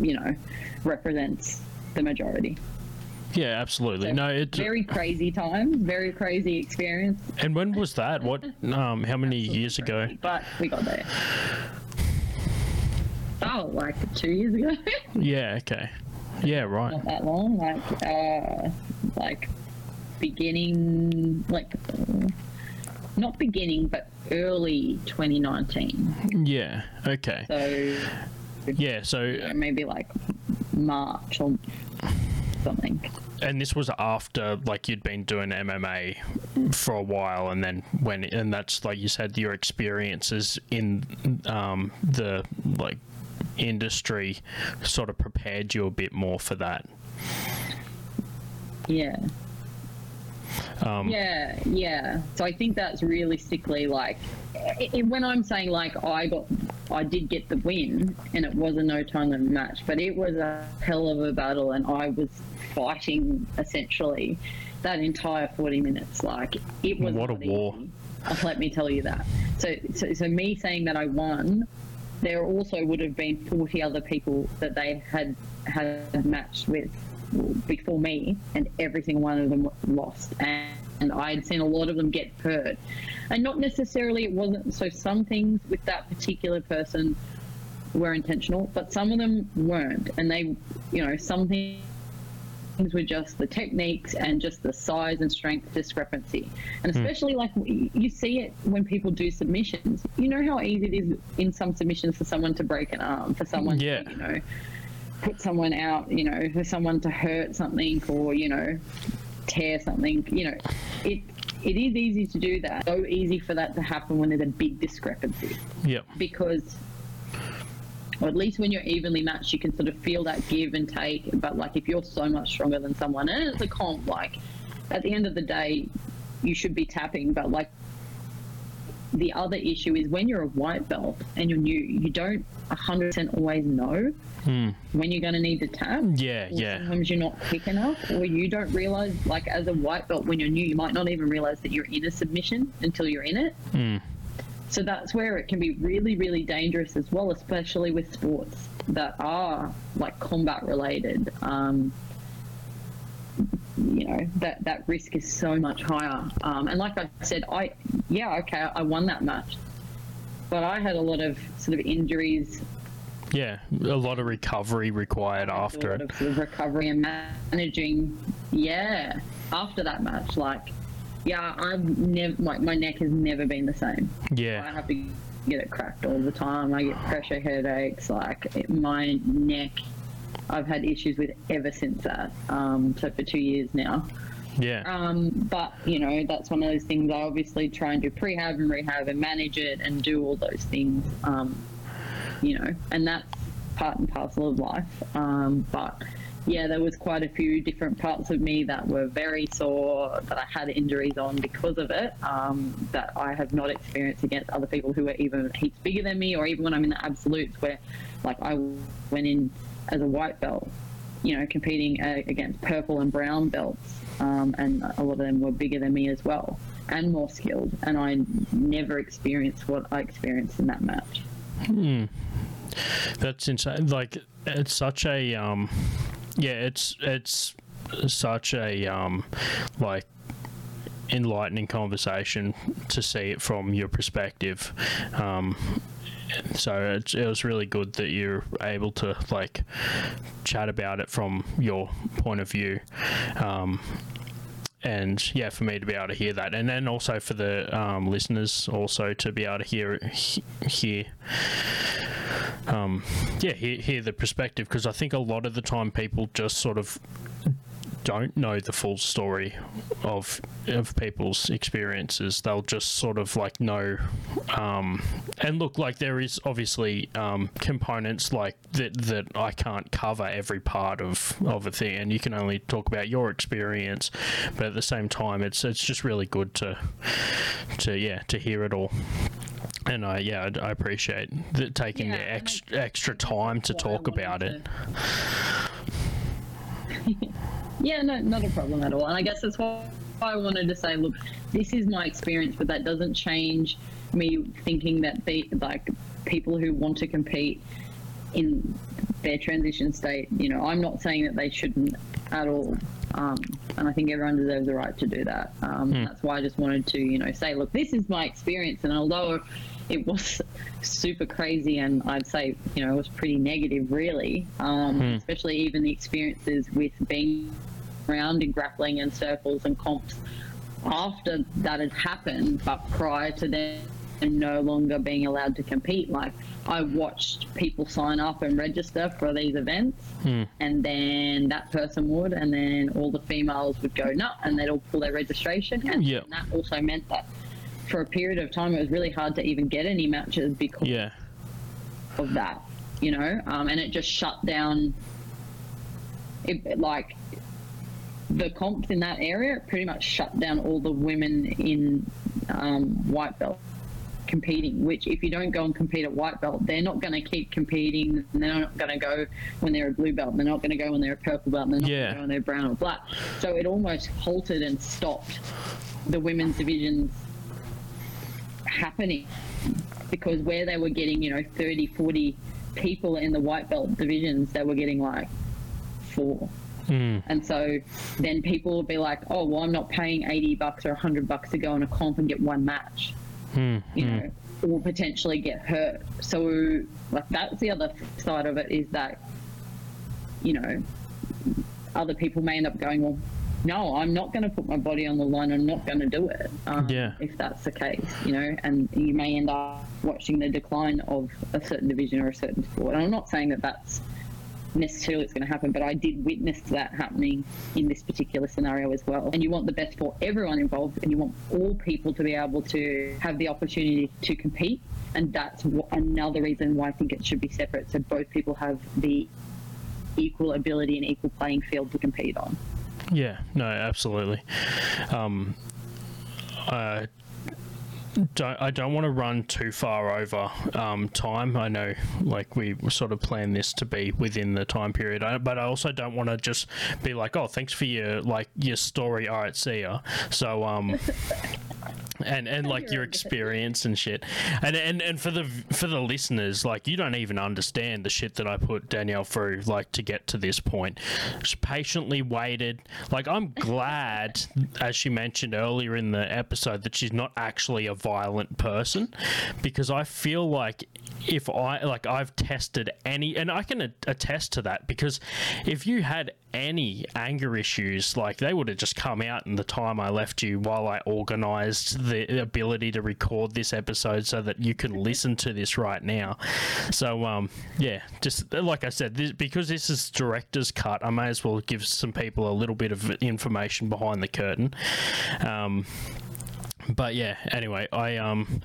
you know, represents the majority. Yeah, absolutely. No, it's Very crazy times, very crazy experience. And when was that? What? Um, how many years ago? But we got there. Oh, like two years ago. Yeah. Okay. Yeah. Right. Not that long. Like, uh, like beginning, like, uh, not beginning, but early 2019. Yeah. Okay. So Yeah. So, maybe like March or something. and this was after like you'd been doing MMA for a while, and then when, and that's like you said, your experiences in um, the like industry sort of prepared you a bit more for that. Yeah. Um, Yeah, yeah. So I think that's realistically like i i when I'm saying like I got, I did get the win, and it was a no time match, but it was a hell of a battle, and I was fighting essentially that entire 40 minutes. Like it was What a war. easy. Let me tell you that. So, so, so me saying that I won, there also would have been 40 other people that they had had matched with before me, and every single one of them lost. And, and I had seen a lot of them get hurt, and not necessarily it wasn't. So some things with that particular person were intentional, but some of them weren't, and they, you know, some things were just the techniques and just the size and strength discrepancy. And hmm. especially like you see it when people do submissions. You know how easy it is in some submissions for someone to break an arm, for someone Yeah. to, you know, put someone out, you know, for someone to hurt something or, you know, tear something, you know, it it is easy to do that. So easy for that to happen when there's a big discrepancy Yep. because or at least when you're evenly matched you can sort of feel that give and take but like if you're so much stronger than someone and it's a comp like at the end of the day you should be tapping but like the other issue is when you're a white belt and you're new you don't 100% always know when you're going to need to tap Yeah. Yeah. sometimes you're not quick enough or you don't realize like as a white belt when you're new you might not even realize that you're in a submission until you're in it so that's where it can be really really dangerous as well especially with sports that are like combat related um, you know that that risk is so much higher um, and like i said i yeah okay i won that match but i had a lot of sort of injuries Yeah. A lot of recovery required after a lot it. of sort of recovery and managing. Yeah, after that match, like, yeah, I've never like my neck has never been the same. Yeah, I have to get it cracked all the time. I get pressure headaches. Like it, my neck, I've had issues with ever since that. Um, so for two years now. Yeah. Um, but you know, that's one of those things. I obviously try and do prehab and rehab and manage it and do all those things. Um, you know, and that's part and parcel of life. Um, but yeah, there was quite a few different parts of me that were very sore that I had injuries on because of it. Um, that I have not experienced against other people who are even heaps bigger than me, or even when I'm in the absolutes, where like I went in as a white belt you know, competing uh, against purple and brown belts, um, and a lot of them were bigger than me as well and more skilled. And I never experienced what I experienced in that match. That's insane. Like it's such a um, yeah, it's it's such a um, like enlightening conversation to see it from your perspective. Um, so it's, it was really good that you're able to like chat about it from your point of view. Um, and yeah, for me to be able to hear that, and then also for the um, listeners also to be able to hear hear um, yeah hear, hear the perspective because I think a lot of the time people just sort of don't know the full story of of people's experiences. They'll just sort of like know. Um, and look, like there is obviously um, components like that that I can't cover every part of of a thing, and you can only talk about your experience. But at the same time, it's it's just really good to to yeah to hear it all. And I yeah I, I appreciate the, taking Yeah, the ex, extra time to That's why I talk about wanted it. Yeah, no, not a problem at all. And I guess that's why I wanted to say, look, this is my experience, but that doesn't change me thinking that like people who want to compete in their transition state, you know, I'm not saying that they shouldn't at all. Um, and I think everyone deserves the right to do that. Um, That's why I just wanted to, you know, say, look, this is my experience. And although it was super crazy and I'd say, you know, it was pretty negative, really, um, especially even the experiences with being around in grappling and circles and comps after that had happened, but prior to them no longer being allowed to compete. Like I watched people sign up and register for these events, and then that person would, and then all the females would go nut, and they'd all pull their registration, and Yep. that also meant that for a period of time it was really hard to even get any matches because Yeah. of that, you know, um, and it just shut down. It, like the comps in that area, pretty much shut down all the women in um, white belt competing. Which, if you don't go and compete at white belt, they're not going to keep competing. And they're not going to go when they're a blue belt. They're not going to go when they're a purple belt. And they're not Yeah. going to go when they're brown or black. So it almost halted and stopped the women's divisions happening because where they were getting, you know, 30, 40 people in the white belt divisions, they were getting like four. Hmm. And so then people would be like, oh, well, I'm not paying 80 bucks or 100 bucks to go on a comp and get one match, hmm, you hmm. know, or potentially get hurt. So, like, that's the other side of it is that, you know, other people may end up going, well, no, I'm not going to put my body on the line. I'm not going to do it. Um, Yeah. If that's the case, you know, and you may end up watching the decline of a certain division or a certain sport. And I'm not saying that that's necessarily it's going to happen, but I did witness that happening in this particular scenario as well. And you want the best for everyone involved, and you want all people to be able to have the opportunity to compete. And that's another reason why I think it should be separate, so both people have the equal ability and equal playing field to compete on. Yeah, no, absolutely. Um, I don't, I don't want to run too far over um, time. I know, like, we sort of plan this to be within the time period, I, but I also don't want to just be like, oh, thanks for your, like, your story. All right, see ya. So, um, and and like your experience and shit and and and for the for the listeners like you don't even understand the shit that i put danielle through like to get to this point she patiently waited like i'm glad as she mentioned earlier in the episode that she's not actually a violent person because i feel like if i like i've tested any and i can attest to that because if you had any anger issues, like they would have just come out in the time I left you while I organized the ability to record this episode so that you can listen to this right now. So, um, yeah, just like I said, this, because this is director's cut, I may as well give some people a little bit of information behind the curtain. Um, but yeah, anyway, I um,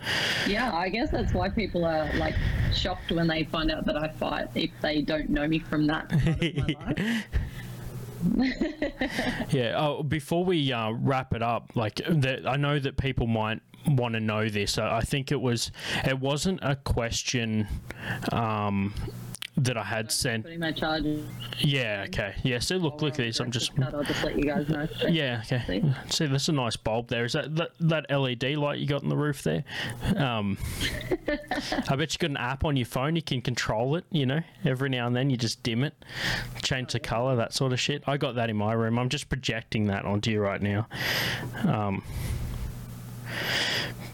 Yeah, I guess that's why people are like shocked when they find out that I fight if they don't know me from that part of my life. Yeah. Oh, before we uh, wrap it up, like the, I know that people might want to know this. I, I think it was it wasn't a question um, that I had sent. Putting my charger. Yeah, okay. Yeah, so look, look at this. I'm just. I'll just let you guys know. Yeah, okay. See? That's a nice bulb there. Is that that, that LED light you got on the roof there? Um, I bet you got an app on your phone. You can control it. You know, every now and then you just dim it, change the color, that sort of shit. I got that in my room. I'm just projecting that onto you right now. Um,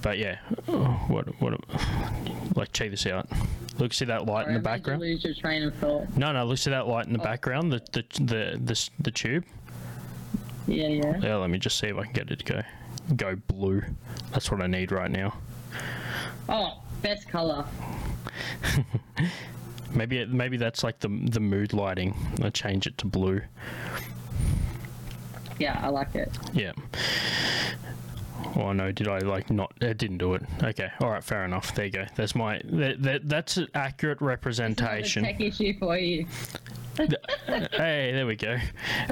but yeah, oh, what what? Like, check this out. Look, see that light Sorry, in the you background? Lose your train of thought. No, no. Look, see that light in Oh. the background. The the the the, the tube. Yeah, yeah. Yeah, let me just see if I can get it to go go blue. That's what I need right now. Oh, best color. Maybe it, maybe that's like the the mood lighting. I change it to blue. Yeah, I like it. Yeah. Oh no! Did I like not? It didn't do it. Okay. All right. Fair enough. There you go. That's my. That, that that's an accurate representation. tech issue for you. hey, there we go.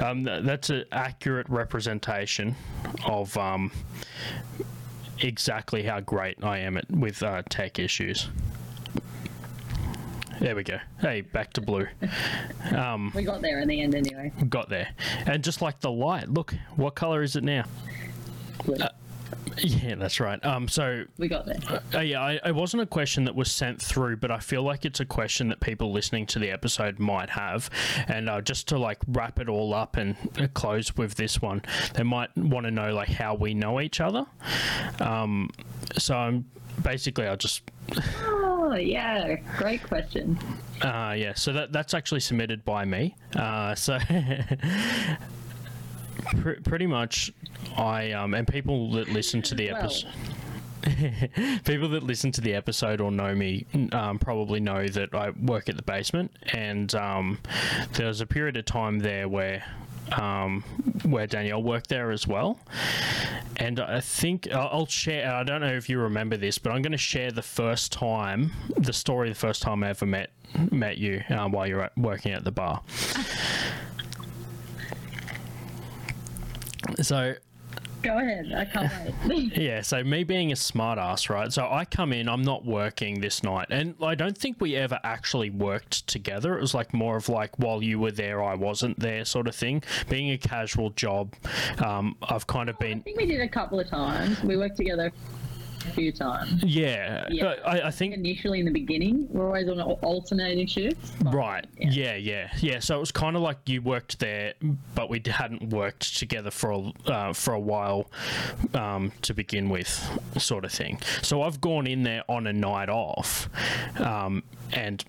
Um, th- that's an accurate representation of um, exactly how great I am at with uh, tech issues. There we go. Hey, back to blue. Um, We got there in the end anyway. got there, and just like the light, look, what color is it now? Blue. Yeah, that's right. Um, so we got there. uh, yeah, I, it wasn't a question that was sent through, but I feel like it's a question that people listening to the episode might have. And uh, just to like wrap it all up and uh, close with this one, they might want to know like how we know each other. Um, so I'm basically I'll just Oh, yeah. Great question. uh, yeah. So that that's actually submitted by me. Uh, so. Pretty much, I um, and people that listen to the episode. people that listen to the episode or know me um, probably know that I work at the basement, and um, there was a period of time there where um, where Danielle worked there as well. And I think I'll share. I don't know if you remember this, but I'm going to share the first time, the story, the first time I ever met met you uh, while you were at, working at the bar. So Go ahead. I can't wait. yeah, so me being a smartass, right? So I come in, I'm not working this night, and I don't think we ever actually worked together. It was like more of like while you were there, I wasn't there, sort of thing. Being a casual job, um, I've kind of been. I think we did a couple of times. We worked together a few times. yeah. Yeah. I, I think Initially, in the beginning, we're always on al- alternating shifts. Right. Yeah. yeah, yeah, So it was kind of like you worked there, but we hadn't worked together for a, uh, for a while um, to begin with, sort of thing. So I've gone in there on a night off, um, and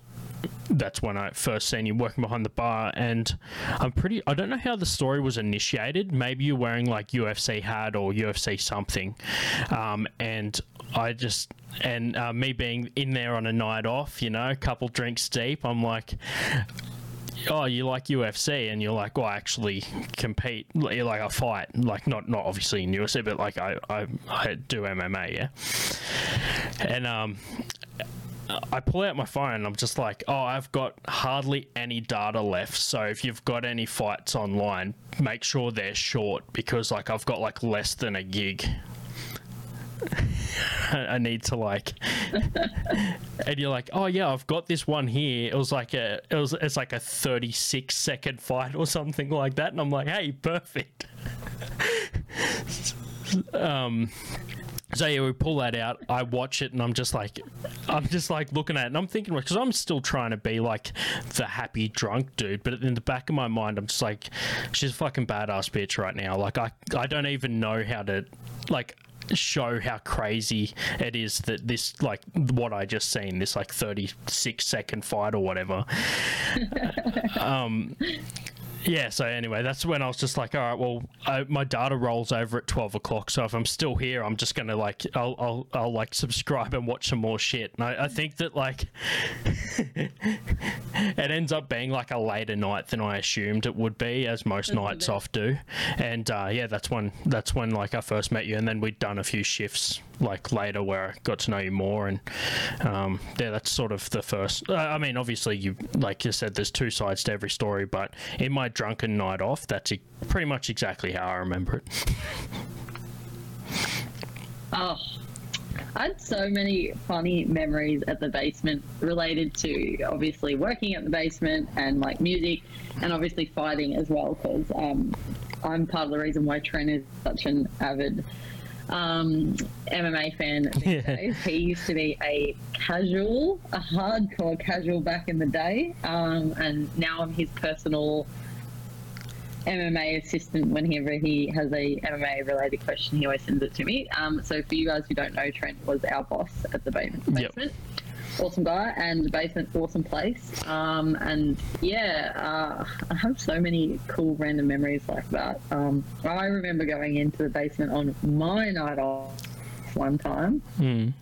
that's when I first seen you working behind the bar, and I'm pretty. I don't know how the story was initiated. Maybe you're wearing like UFC hat or UFC something, um, and I just and uh, me being in there on a night off, you know, a couple drinks deep, I'm like. Oh, you like UFC, and you're like, well, I actually compete, you're like I fight, like not not obviously in UFC, but like I I, I do MMA, yeah. And um, I pull out my phone and I'm just like, oh, I've got hardly any data left. So if you've got any fights online, make sure they're short because like I've got like less than a gig. I need to like, and you're like, oh yeah, I've got this one here. It was like a, it was, it's like a 36 second fight or something like that, and I'm like, hey, perfect. um, so yeah, we pull that out. I watch it, and I'm just like, I'm just like looking at it, and I'm thinking because I'm still trying to be like the happy drunk dude, but in the back of my mind, I'm just like, she's a fucking badass bitch right now. Like I, I don't even know how to like show how crazy it is that this like what I just seen this like 36 second fight or whatever. um yeah, so anyway, that's when I was just like, all right, well, I, my data rolls over at twelve o'clock. So if I'm still here, I'm just gonna like, I'll, I'll, I'll like subscribe and watch some more shit. And I, I think that like, it ends up being like a later night than I assumed it would be, as most nights it. off do. And uh, yeah, that's when that's when like I first met you, and then we'd done a few shifts like later where I got to know you more. And um, yeah, that's sort of the first. I mean, obviously, you like you said, there's two sides to every story, but in my drunken night off, that's e- pretty much exactly how I remember it. Oh, I had so many funny memories at the basement related to obviously working at the basement and like music and obviously fighting as well because um, I'm part of the reason why Trent is such an avid um, MMA fan these Yeah. days. He used to be a casual, a hardcore casual back in the day, um, and now I'm his personal MMA assistant whenever he has a MMA related question. He always sends it to me. Um, so for you guys who don't know, Trent was our boss at the basement. Yep. Awesome guy and the basement, awesome place. Um, and yeah, uh, I have so many cool random memories like that. Um, I remember going into the basement on my night off one time Mm.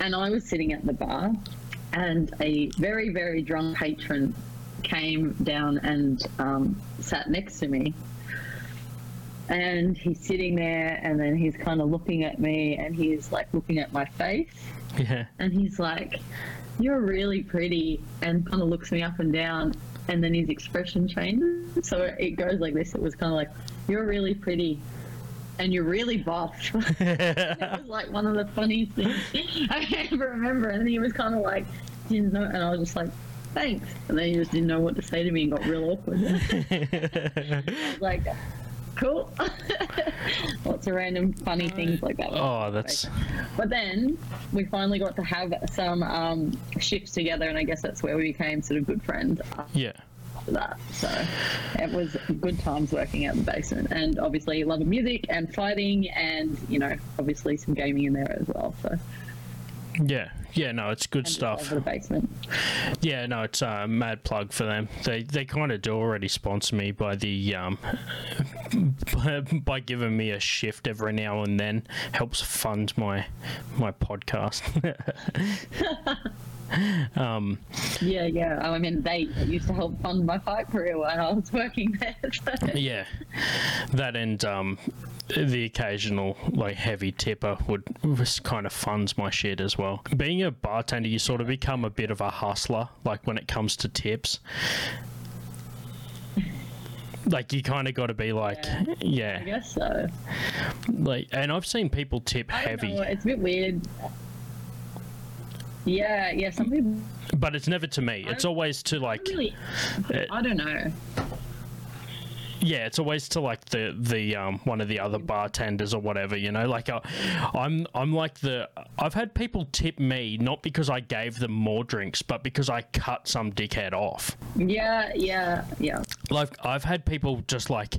and I was sitting at the bar, and a very, very drunk patron came down and um, sat next to me. And he's sitting there, and then he's kind of looking at me, and he's like looking at my face, Yeah. and he's like, "You're really pretty," and kind of looks me up and down, and then his expression changes. So it goes like this. It was kind of like, "You're really pretty." And you're really buff. it was like one of the funniest things I can ever remember. And then he was kind of like, didn't know, and I was just like, thanks. And then he just didn't know what to say to me and got real awkward. Like, cool. Lots of random funny things like that. Oh, that's But then we finally got to have some um, shifts together, and I guess that's where we became sort of good friends yeah. after that. So it was good times working at the basement, and obviously love of music and fighting, and you know, obviously some gaming in there as well. So Yeah. Yeah, no, it's good stuff. The basement. Yeah, no, it's a mad plug for them. They they kind of do already sponsor me by the um by giving me a shift every now and then. Helps fund my my podcast. um, Yeah, yeah. I mean, they used to help fund my fight career when I was working there. So. yeah, that and um, the occasional like heavy tipper would just kind of funds my shit as well. Being a bartender, you sort of become a bit of a hustler, like when it comes to tips. Like you kind of got to be like, Yeah. yeah, I guess so. like, and I've seen people tip heavy, know, it's a bit weird. Yeah, yeah. Some people but it's never to me. It's always to like, really. I don't know. Yeah, it's always to like the the um one of the other bartenders or whatever, you know. Like I, I'm I'm like the I've had people tip me not because I gave them more drinks, but because I cut some dickhead off. Yeah, yeah, yeah. Like I've had people just like,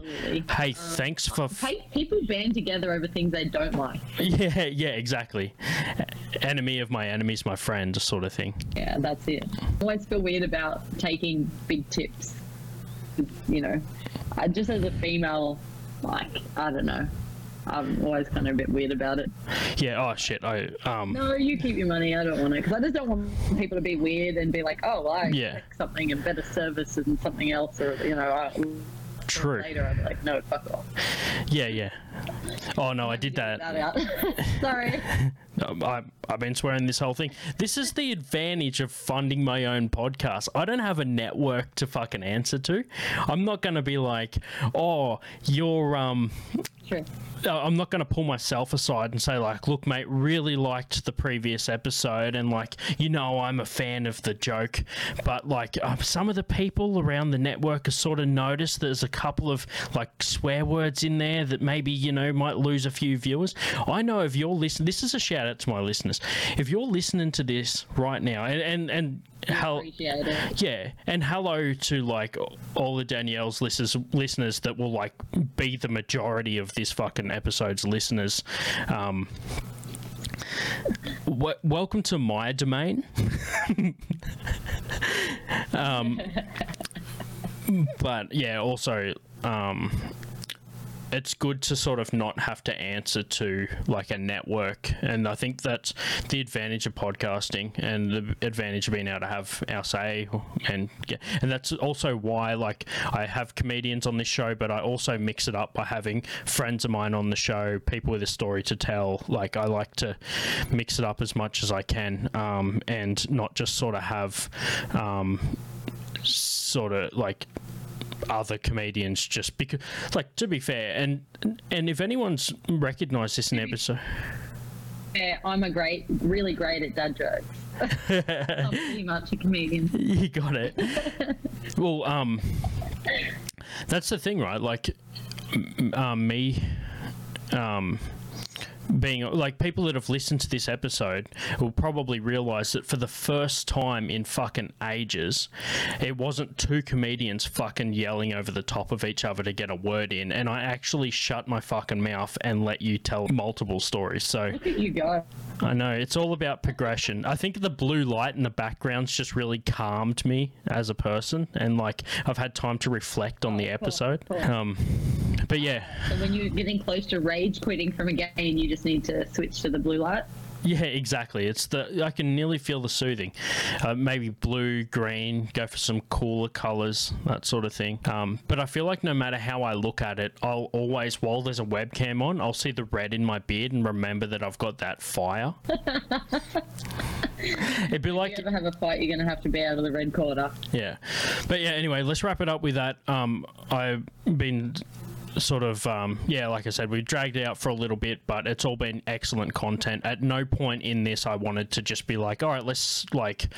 hey, thanks for. F-. People band together over things they don't like. Yeah, yeah, exactly. Enemy of my enemies, my friend, sort of thing. Yeah, that's it. I always feel weird about taking big tips. You know, I, just as a female, like I don't know. I'm always kind of a bit weird about it. Yeah. Oh shit. I um. No, you keep your money. I don't want it because I just don't want people to be weird and be like, "Oh, well, I Yeah. expect something and better service and something else," or you know, I, True. later I'm like, "No, fuck off." Yeah, yeah. Oh no, I did that. That. Sorry. Um, I, I've been swearing this whole thing. This is the advantage of funding my own podcast. I don't have a network to fucking answer to. I'm not going to be like, oh, you're um. True. uh, I'm not going to pull myself aside and say like, look, mate, really liked the previous episode, and like, you know, I'm a fan of the joke, but like, um, some of the people around the network have sort of noticed there's a couple of like swear words in there that maybe you know might lose a few viewers. I know if you're listening, this is a shout out to my listeners. If you're listening to this right now, and and and how yeah, and hello to like all the Danielle's listeners, listeners that will like be the majority of this fucking episode's listeners. Um, w- welcome to my domain. um, but yeah, also. Um, it's good to sort of not have to answer to like a network. And i think that's the advantage of podcasting and the advantage of being able to have our say and and that's also why like i have comedians on this show but i also mix it up by having friends of mine on the show people with a story to tell. Like i like to mix it up as much as i can um, and not just sort of have um, sort of like other comedians just because like to be fair and and if anyone's recognized this in episode yeah, I'm a great, really great at dad jokes. I'm pretty much a comedian. you got it. well, um, that's the thing, right? Like, um, me, um, being like people that have listened to this episode will probably realize that for the first time in fucking ages, it wasn't two comedians fucking yelling over the top of each other to get a word in, and I actually shut my fucking mouth and let you tell multiple stories. So Look at you go. I know it's all about progression. I think the blue light in the background's just really calmed me as a person, and like I've had time to reflect on the episode. Um, but yeah, So when you're getting close to rage quitting from a game, you just need to switch to the blue light. yeah, exactly. It's the I can nearly feel the soothing. Uh, maybe blue, green, go for some cooler colors, that sort of thing. Um, but I feel like no matter how I look at it, I'll always, while there's a webcam on, I'll see the red in my beard and remember that I've got that fire. It'd be like If you ever have a fight, you're going to have to be out of the red corner. Yeah. But yeah, anyway, let's wrap it up with that. Um, I've been sort of, um, yeah, like I said, we dragged it out for a little bit, but it's all been excellent content. At no point in this I wanted to just be like, all right, let's like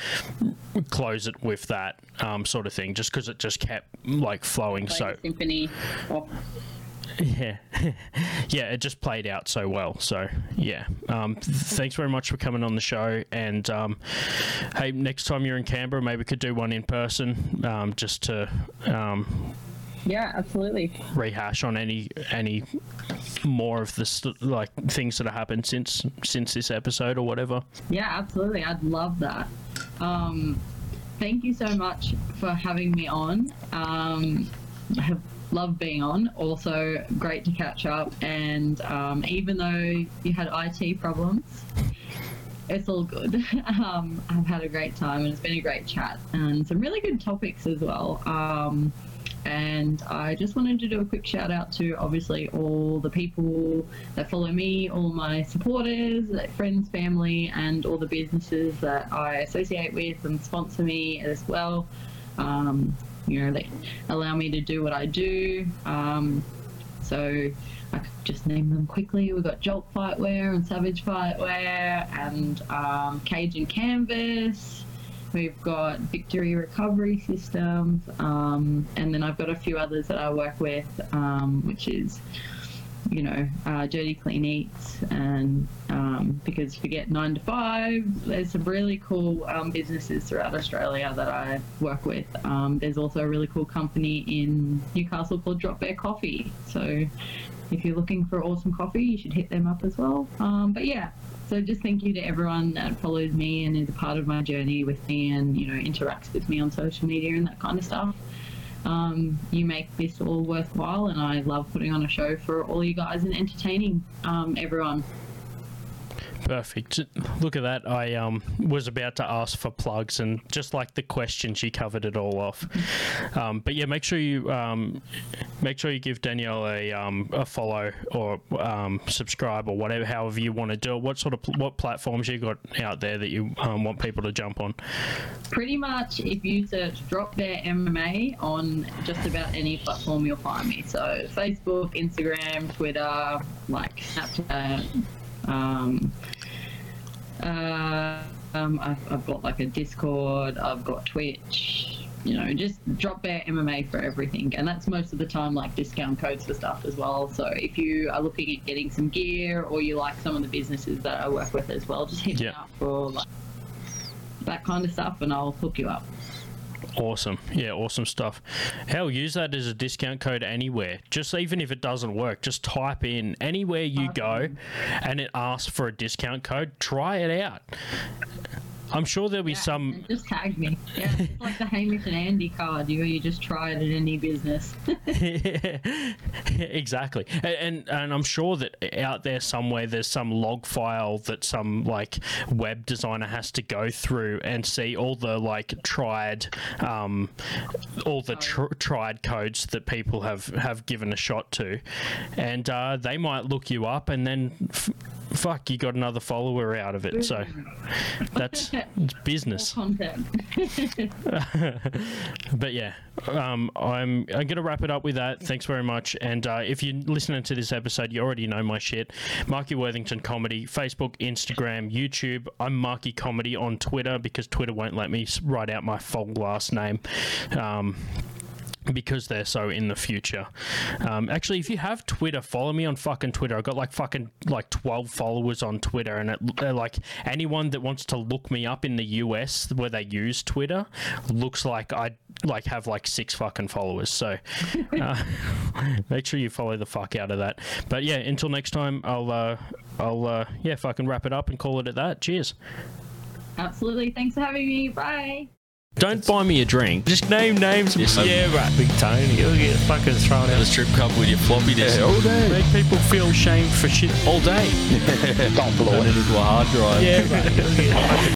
close it with that um, sort of thing, just because it just kept like flowing. So symphony. Oh, yeah, yeah, it just played out so well. So yeah, um, th- thanks very much for coming on the show. And um, hey, next time you're in Canberra, maybe we could do one in person, um, just to um, yeah, absolutely. rehash on any any more of the st- like things that have happened since since this episode or whatever. Yeah, absolutely. I'd love that. Um, thank you so much for having me on. Um, I have loved being on. Also, great to catch up. And um, even though you had IT problems, it's all good. Um, I've had a great time and it's been a great chat and some really good topics as well. Um, and I just wanted to do a quick shout out to obviously all the people that follow me, all my supporters, friends, family, and all the businesses that I associate with and sponsor me as well. Um, you know, they allow me to do what I do. Um, so I could just name them quickly. We've got Jolt Fightwear and Savage Fightwear and um, and Canvas. We've got Victory Recovery Systems, um, and then I've got a few others that I work with, um, which is, you know, uh, Dirty Clean Eats, and um, because forget nine to five, there's some really cool um, businesses throughout Australia that I work with. Um, there's also a really cool company in Newcastle called Drop Bear Coffee. So if you're looking for awesome coffee, you should hit them up as well. Um, but yeah, so just thank you to everyone that follows me and is a part of my journey with me and you know interacts with me on social media and that kind of stuff. Um, you make this all worthwhile, and I love putting on a show for all you guys and entertaining um, everyone. Perfect. Look at that. I um, was about to ask for plugs, and just like the question, she covered it all off. Um, but yeah, make sure you um, make sure you give Danielle a, um, a follow or um, subscribe or whatever, however you want to do it. What sort of pl- what platforms you got out there that you um, want people to jump on? Pretty much, if you search Drop Bear MMA on just about any platform, you'll find me. So Facebook, Instagram, Twitter, like Snapchat. Um, uh, um, I've, I've got like a Discord. I've got Twitch. You know, just Drop Bear MMA for everything, and that's most of the time like discount codes for stuff as well. So if you are looking at getting some gear, or you like some of the businesses that I work with as well, just hit me up for like that kind of stuff, and I'll hook you up. Awesome. Yeah, awesome stuff. Hell, use that as a discount code anywhere. Just even if it doesn't work, just type in anywhere you go uh-huh. and it asks for a discount code. Try it out. I'm sure there'll be some. Just tag me. Yeah, it's like the Hamish and Andy card. You you just try it at any business. exactly. And, and and I'm sure that out there somewhere there's some log file that some like web designer has to go through and see all the like tried um, all the tr- tried codes that people have have given a shot to, and uh, they might look you up and then. F- Fuck, you got another follower out of it. So that's Yeah. It's business. Content. but yeah, um, I'm I'm gonna wrap it up with that. Thanks very much. And uh, if you're listening to this episode, you already know my shit. Marky Worthington Comedy, Facebook, Instagram, YouTube. I'm Marky Comedy on Twitter because Twitter won't let me write out my full last name. Um, because they're so in the future. Um, actually, if you have Twitter, follow me on fucking Twitter. I've got like fucking like 12 followers on Twitter, and it, uh, like anyone that wants to look me up in the US where they use Twitter looks like I like have like six fucking followers. So uh, make sure you follow the fuck out of that. But yeah, until next time, I'll uh, I'll uh, yeah fucking wrap it up and call it at that. Cheers. Absolutely. Thanks for having me. Bye. Don't buy me a drink. Just name names. Yes, I- yeah, right. Big Tony. You'll get fucking thrown At a out. strip club with your floppy disk Yeah, all day. Make people feel shame for shit all day. Don't blow it. it into a hard drive. Yeah, right. You'll get fucking